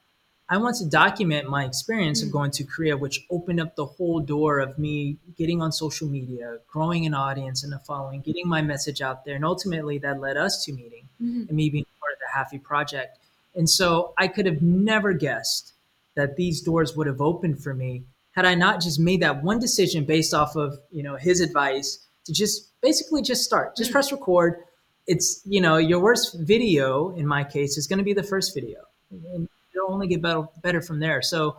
Speaker 4: I want to document my experience mm-hmm. of mm. going to Korea, which opened up the whole door of me getting on social media, growing an audience and a following, getting my message out there. And ultimately, that led us to meeting mm-hmm. and me being part of the Halfie Project. And so I could have never guessed that these doors would have opened for me had I not just made that one decision based off of, you know, his advice to just basically just start, just mm. press record. It's, you know, your worst video in my case is going to be the first video. And it'll only get better, better from there. So,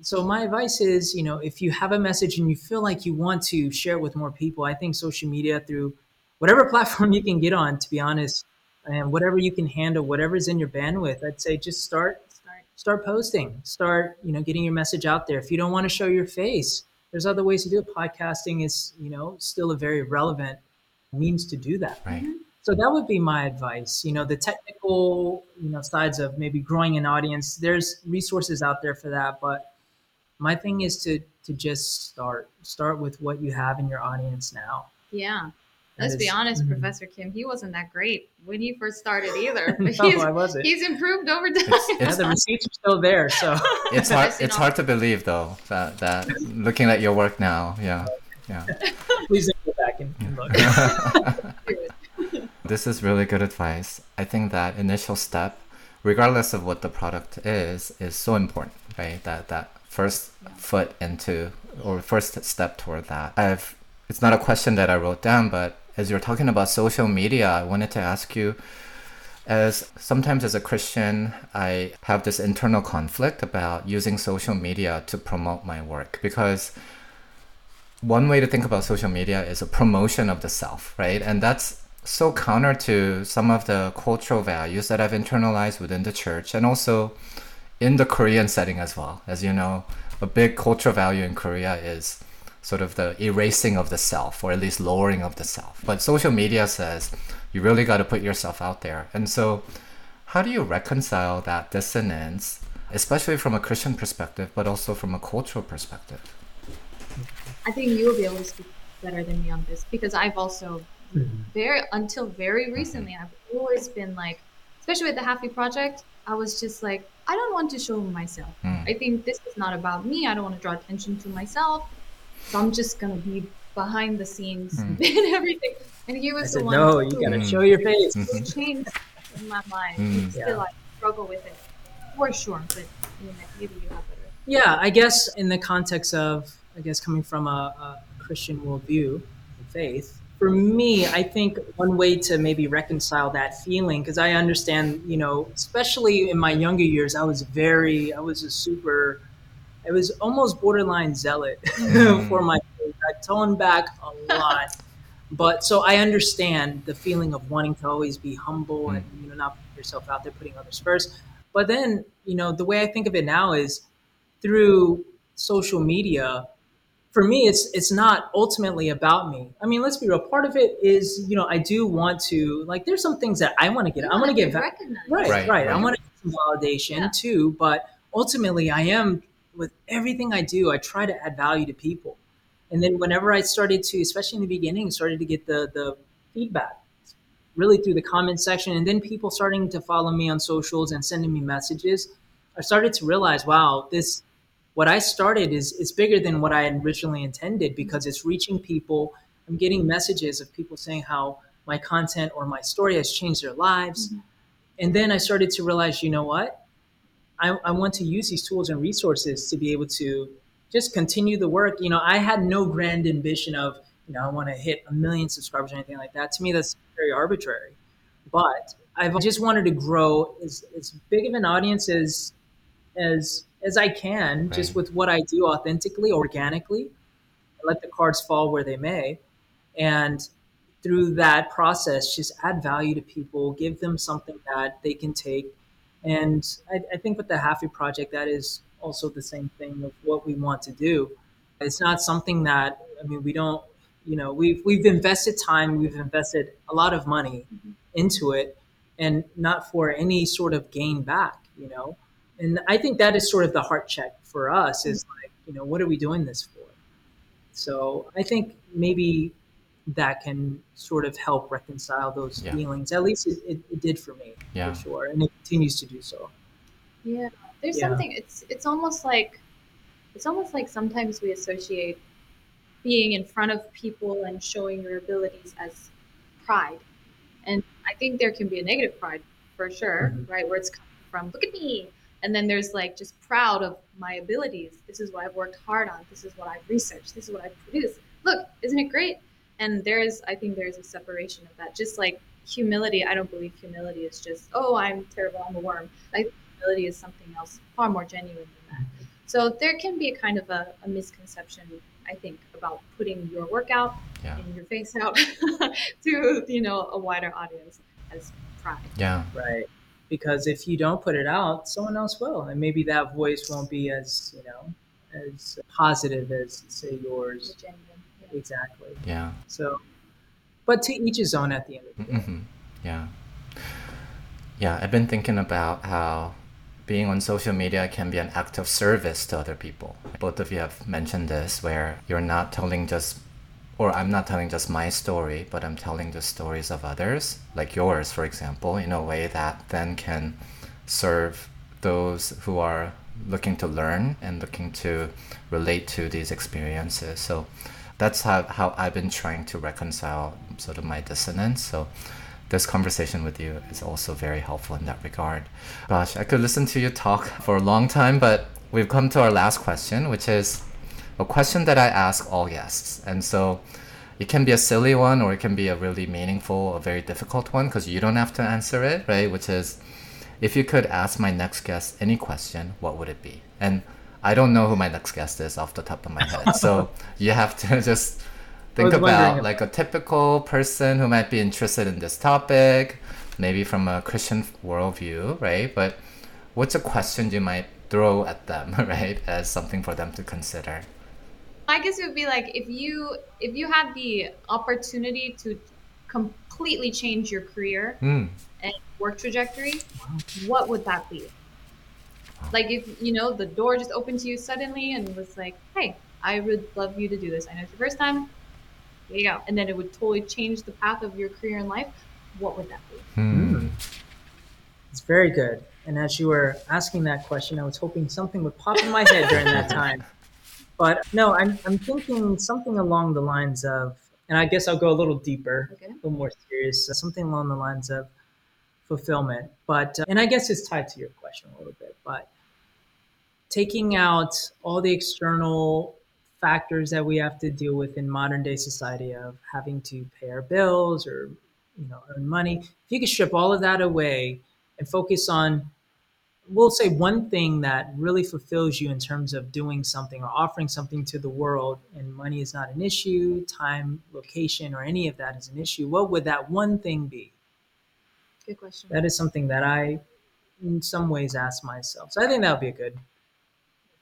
Speaker 4: so my advice is, you know, if you have a message and you feel like you want to share it with more people, I think social media through whatever platform you can get on, to be honest, and whatever you can handle, whatever's in your bandwidth, I'd say just start start start posting, start you know getting your message out there. If you don't want to show your face, there's other ways to do it. Podcasting is you know still a very relevant means to do that.
Speaker 2: Right. Mm-hmm.
Speaker 4: So that would be my advice. You know, the technical you know sides of maybe growing an audience. There's resources out there for that, but my thing is to to just start start with what you have in your audience now.
Speaker 3: Yeah. Let's be honest, mm-hmm. Professor Kim, he wasn't that great when he first started either.
Speaker 4: But no,
Speaker 3: he's,
Speaker 4: I wasn't.
Speaker 3: He's improved over time.
Speaker 4: It's, it's, yeah, the receipts are still there, so
Speaker 2: it's hard. It's hard to believe though that that looking at your work now, yeah, yeah.
Speaker 4: Please go back and, and look.
Speaker 2: This is really good advice. I think that initial step, regardless of what the product is, is so important, right? That that first foot into or first step toward that. I've it's not a question that I wrote down, but as you're talking about social media, I wanted to ask you as sometimes as a Christian, I have this internal conflict about using social media to promote my work because one way to think about social media is a promotion of the self, right? And that's so counter to some of the cultural values that I've internalized within the church and also in the Korean setting as well. As you know, a big cultural value in Korea is sort of the erasing of the self or at least lowering of the self. But social media says you really got to put yourself out there. And so, how do you reconcile that dissonance, especially from a Christian perspective, but also from a cultural perspective?
Speaker 3: I think you will be able to speak better than me on this because I've also mm-hmm. very until very recently I've always been like, especially with the Halfie Project, I was just like, I don't want to show myself. Mm. I think this is not about me. I don't want to draw attention to myself. So I'm just gonna be behind the scenes mm. and everything. And he was
Speaker 4: I the
Speaker 3: said,
Speaker 4: one. No, you gotta mm. show your face.
Speaker 3: Mm-hmm. Changed in my mind. Mm. Still, I struggle with it for sure. But you know, maybe you have better.
Speaker 4: Yeah, I guess in the context of, I guess coming from a, a Christian worldview, faith. For me, I think one way to maybe reconcile that feeling, because I understand, you know, especially in my younger years, I was very, I was a super it was almost borderline zealot mm. for my faith. I toned back a lot. but so I understand the feeling of wanting to always be humble mm. and you know not put yourself out there, putting others first. But then you know the way I think of it now is through social media. For me, it's it's not ultimately about me. I mean, let's be real. Part of it is you know I do want to like. There's some things that I want to get. I want to get
Speaker 3: recognized.
Speaker 4: Right, right, right. I want to get some validation yeah. too. But ultimately, I am with everything I do, I try to add value to people. And then whenever I started to, especially in the beginning, started to get the the feedback really through the comment section and then people starting to follow me on socials and sending me messages, I started to realize, wow, this what I started is is bigger than what I had originally intended because it's reaching people. I'm getting messages of people saying how my content or my story has changed their lives. Mm-hmm. And then I started to realize, you know what? I, I want to use these tools and resources to be able to just continue the work. You know, I had no grand ambition of, you know, I want to hit a million subscribers or anything like that. To me, that's very arbitrary. But I've just wanted to grow as, as big of an audience as as as I can, right. just with what I do authentically, organically. Let the cards fall where they may, and through that process, just add value to people, give them something that they can take and I, I think with the Halfie Project, that is also the same thing of what we want to do. It's not something that I mean we don't you know we've we've invested time, we've invested a lot of money mm-hmm. into it, and not for any sort of gain back. You know, and I think that is sort of the heart check for us is mm-hmm. like you know what are we doing this for? So I think maybe that can sort of help reconcile those yeah. feelings. At least it, it, it, did for me, yeah. for sure, and it continues to do so.
Speaker 3: Yeah, there's yeah. something. It's it's almost like it's almost like sometimes we associate being in front of people and showing your abilities as pride, and I think there can be a negative pride for sure, mm-hmm. right? Where it's coming from look at me. And then there's like just proud of my abilities. This is what I've worked hard on. This is what I've researched. This is what I've produced. Look, isn't it great? And there is, I think, there is a separation of that. Just like humility, I don't believe humility is just, oh, I'm terrible, I'm a worm. Like humility is something else far more genuine than that. So there can be a kind of a, a misconception, I think, about putting your work out
Speaker 2: Yeah.
Speaker 3: and your face out to you know a wider audience as pride.
Speaker 2: Yeah.
Speaker 4: Right. Because if you don't put it out, someone else will. And maybe that voice won't be as, you know, as positive as, say, yours.
Speaker 3: Genuine. Yeah.
Speaker 4: Exactly.
Speaker 2: Yeah.
Speaker 4: So, but to each his own at the end of the day.
Speaker 2: hmm Yeah. Yeah, I've been thinking about how being on social media can be an act of service to other people. Both of you have mentioned this, where you're not telling just, or I'm not telling just my story, but I'm telling the stories of others, like yours, for example, in a way that then can serve those who are looking to learn and looking to relate to these experiences. So that's how, how I've been trying to reconcile sort of my dissonance. So this conversation with you is also very helpful in that regard. Gosh, I could listen to you talk for a long time, but we've come to our last question, which is a question that I ask all guests. And so it can be a silly one or it can be a really meaningful, a very difficult one because you don't have to answer it, right? Which is if you could ask my next guest any question, what would it be? And I don't know who my next guest is off the top of my head. so you have to just think
Speaker 4: was wondering
Speaker 2: about
Speaker 4: about-
Speaker 2: like a typical person who might be interested in this topic, maybe from a Christian worldview, right? But what's a question you might throw at them, right, as something for them to consider?
Speaker 3: I guess it would be like if you if you had the opportunity to completely change your career
Speaker 2: Hmm.
Speaker 3: and work trajectory, what would that be? Like if you know the door just opened to you suddenly and was like, "Hey, I would love you to do this. I know it's your first time. Here you go." And then it would totally change the path of your career in life. What would that be?
Speaker 2: Hmm.
Speaker 4: It's very good. And as you were asking that question, I was hoping something would pop in my head during that time. But no, I'm, I'm thinking something along the lines of, and I guess I'll go a little deeper,
Speaker 3: Okay.
Speaker 4: a little more serious, something along the lines of fulfillment. But, uh, and I guess it's tied to your question a little bit, but taking out all the external factors that we have to deal with in modern day society of having to pay our bills or you know earn money if you could strip all of that away and focus on we'll say one thing that really fulfills you in terms of doing something or offering something to the world and money is not an issue time location or any of that is an issue what would that one thing be
Speaker 3: Good question.
Speaker 4: that is something that i in some ways ask myself so i think that would be a good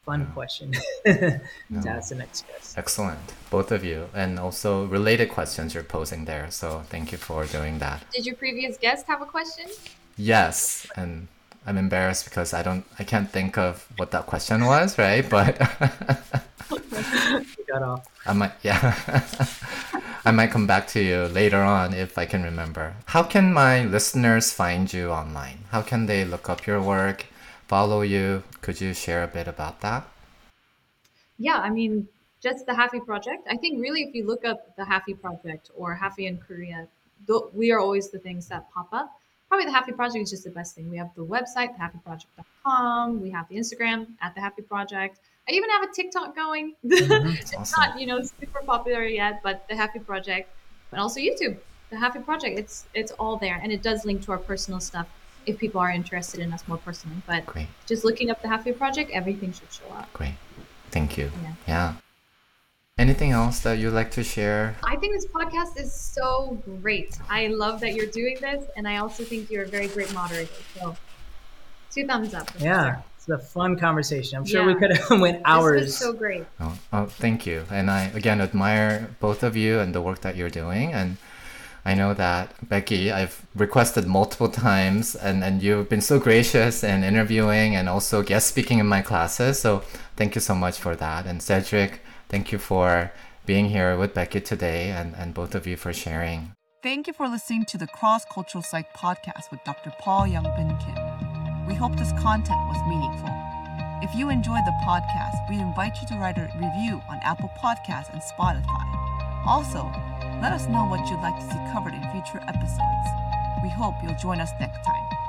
Speaker 4: fun question to ask the next guest
Speaker 2: Excellent, both of you, and also related questions you're posing there. So thank you for doing that.
Speaker 3: Did your previous guest have a question?
Speaker 2: Yes, and I'm embarrassed because I don't, I can't think of what that question was, right? But
Speaker 4: got off
Speaker 2: I might, yeah, I might come back to you later on if I can remember. How can my listeners find you online? How can they look up your work, follow you? Could you share a bit about that?
Speaker 3: Yeah, I mean, just the Halfie Project. I think really, if you look up the Halfie Project or Halfie in Korea, we are always the things that pop up. Probably the Halfie Project is just the best thing. We have the website, thehalfieproject.com. We have the Instagram at the Halfie Project. I even have a TikTok going. Mm-hmm. it's
Speaker 2: awesome.
Speaker 3: not, you know, super popular yet, but the Halfie Project, and also YouTube, the Halfie Project. It's it's all there, and it does link to our personal stuff if people are interested in us more personally. But
Speaker 2: Great,
Speaker 3: just looking up the Halfie Project, everything should show up.
Speaker 2: great. Thank you.
Speaker 3: Yeah.
Speaker 2: Yeah. Anything else that you'd like to share?
Speaker 3: I think this podcast is so great. I love that you're doing this, and I also think you're a very great moderator. So, two thumbs up.
Speaker 4: Yeah, it's a fun conversation. I'm sure we could have went hours.
Speaker 3: This was so great.
Speaker 2: Oh, oh, thank you. And I again admire both of you and the work that you're doing. And I know that Becky, I've requested multiple times, and, and you've been so gracious in interviewing and also guest speaking in my classes. So thank you so much for that. And Cedric, thank you for being here with Becky today, and, and both of you for sharing.
Speaker 1: Thank you for listening to the Cross Cultural Psych podcast with Dr. Paul Youngbin Kim. We hope this content was meaningful. If you enjoyed the podcast, we invite you to write a review on Apple Podcasts and Spotify. Also, let us know what you'd like to see covered in future episodes. We hope you'll join us next time.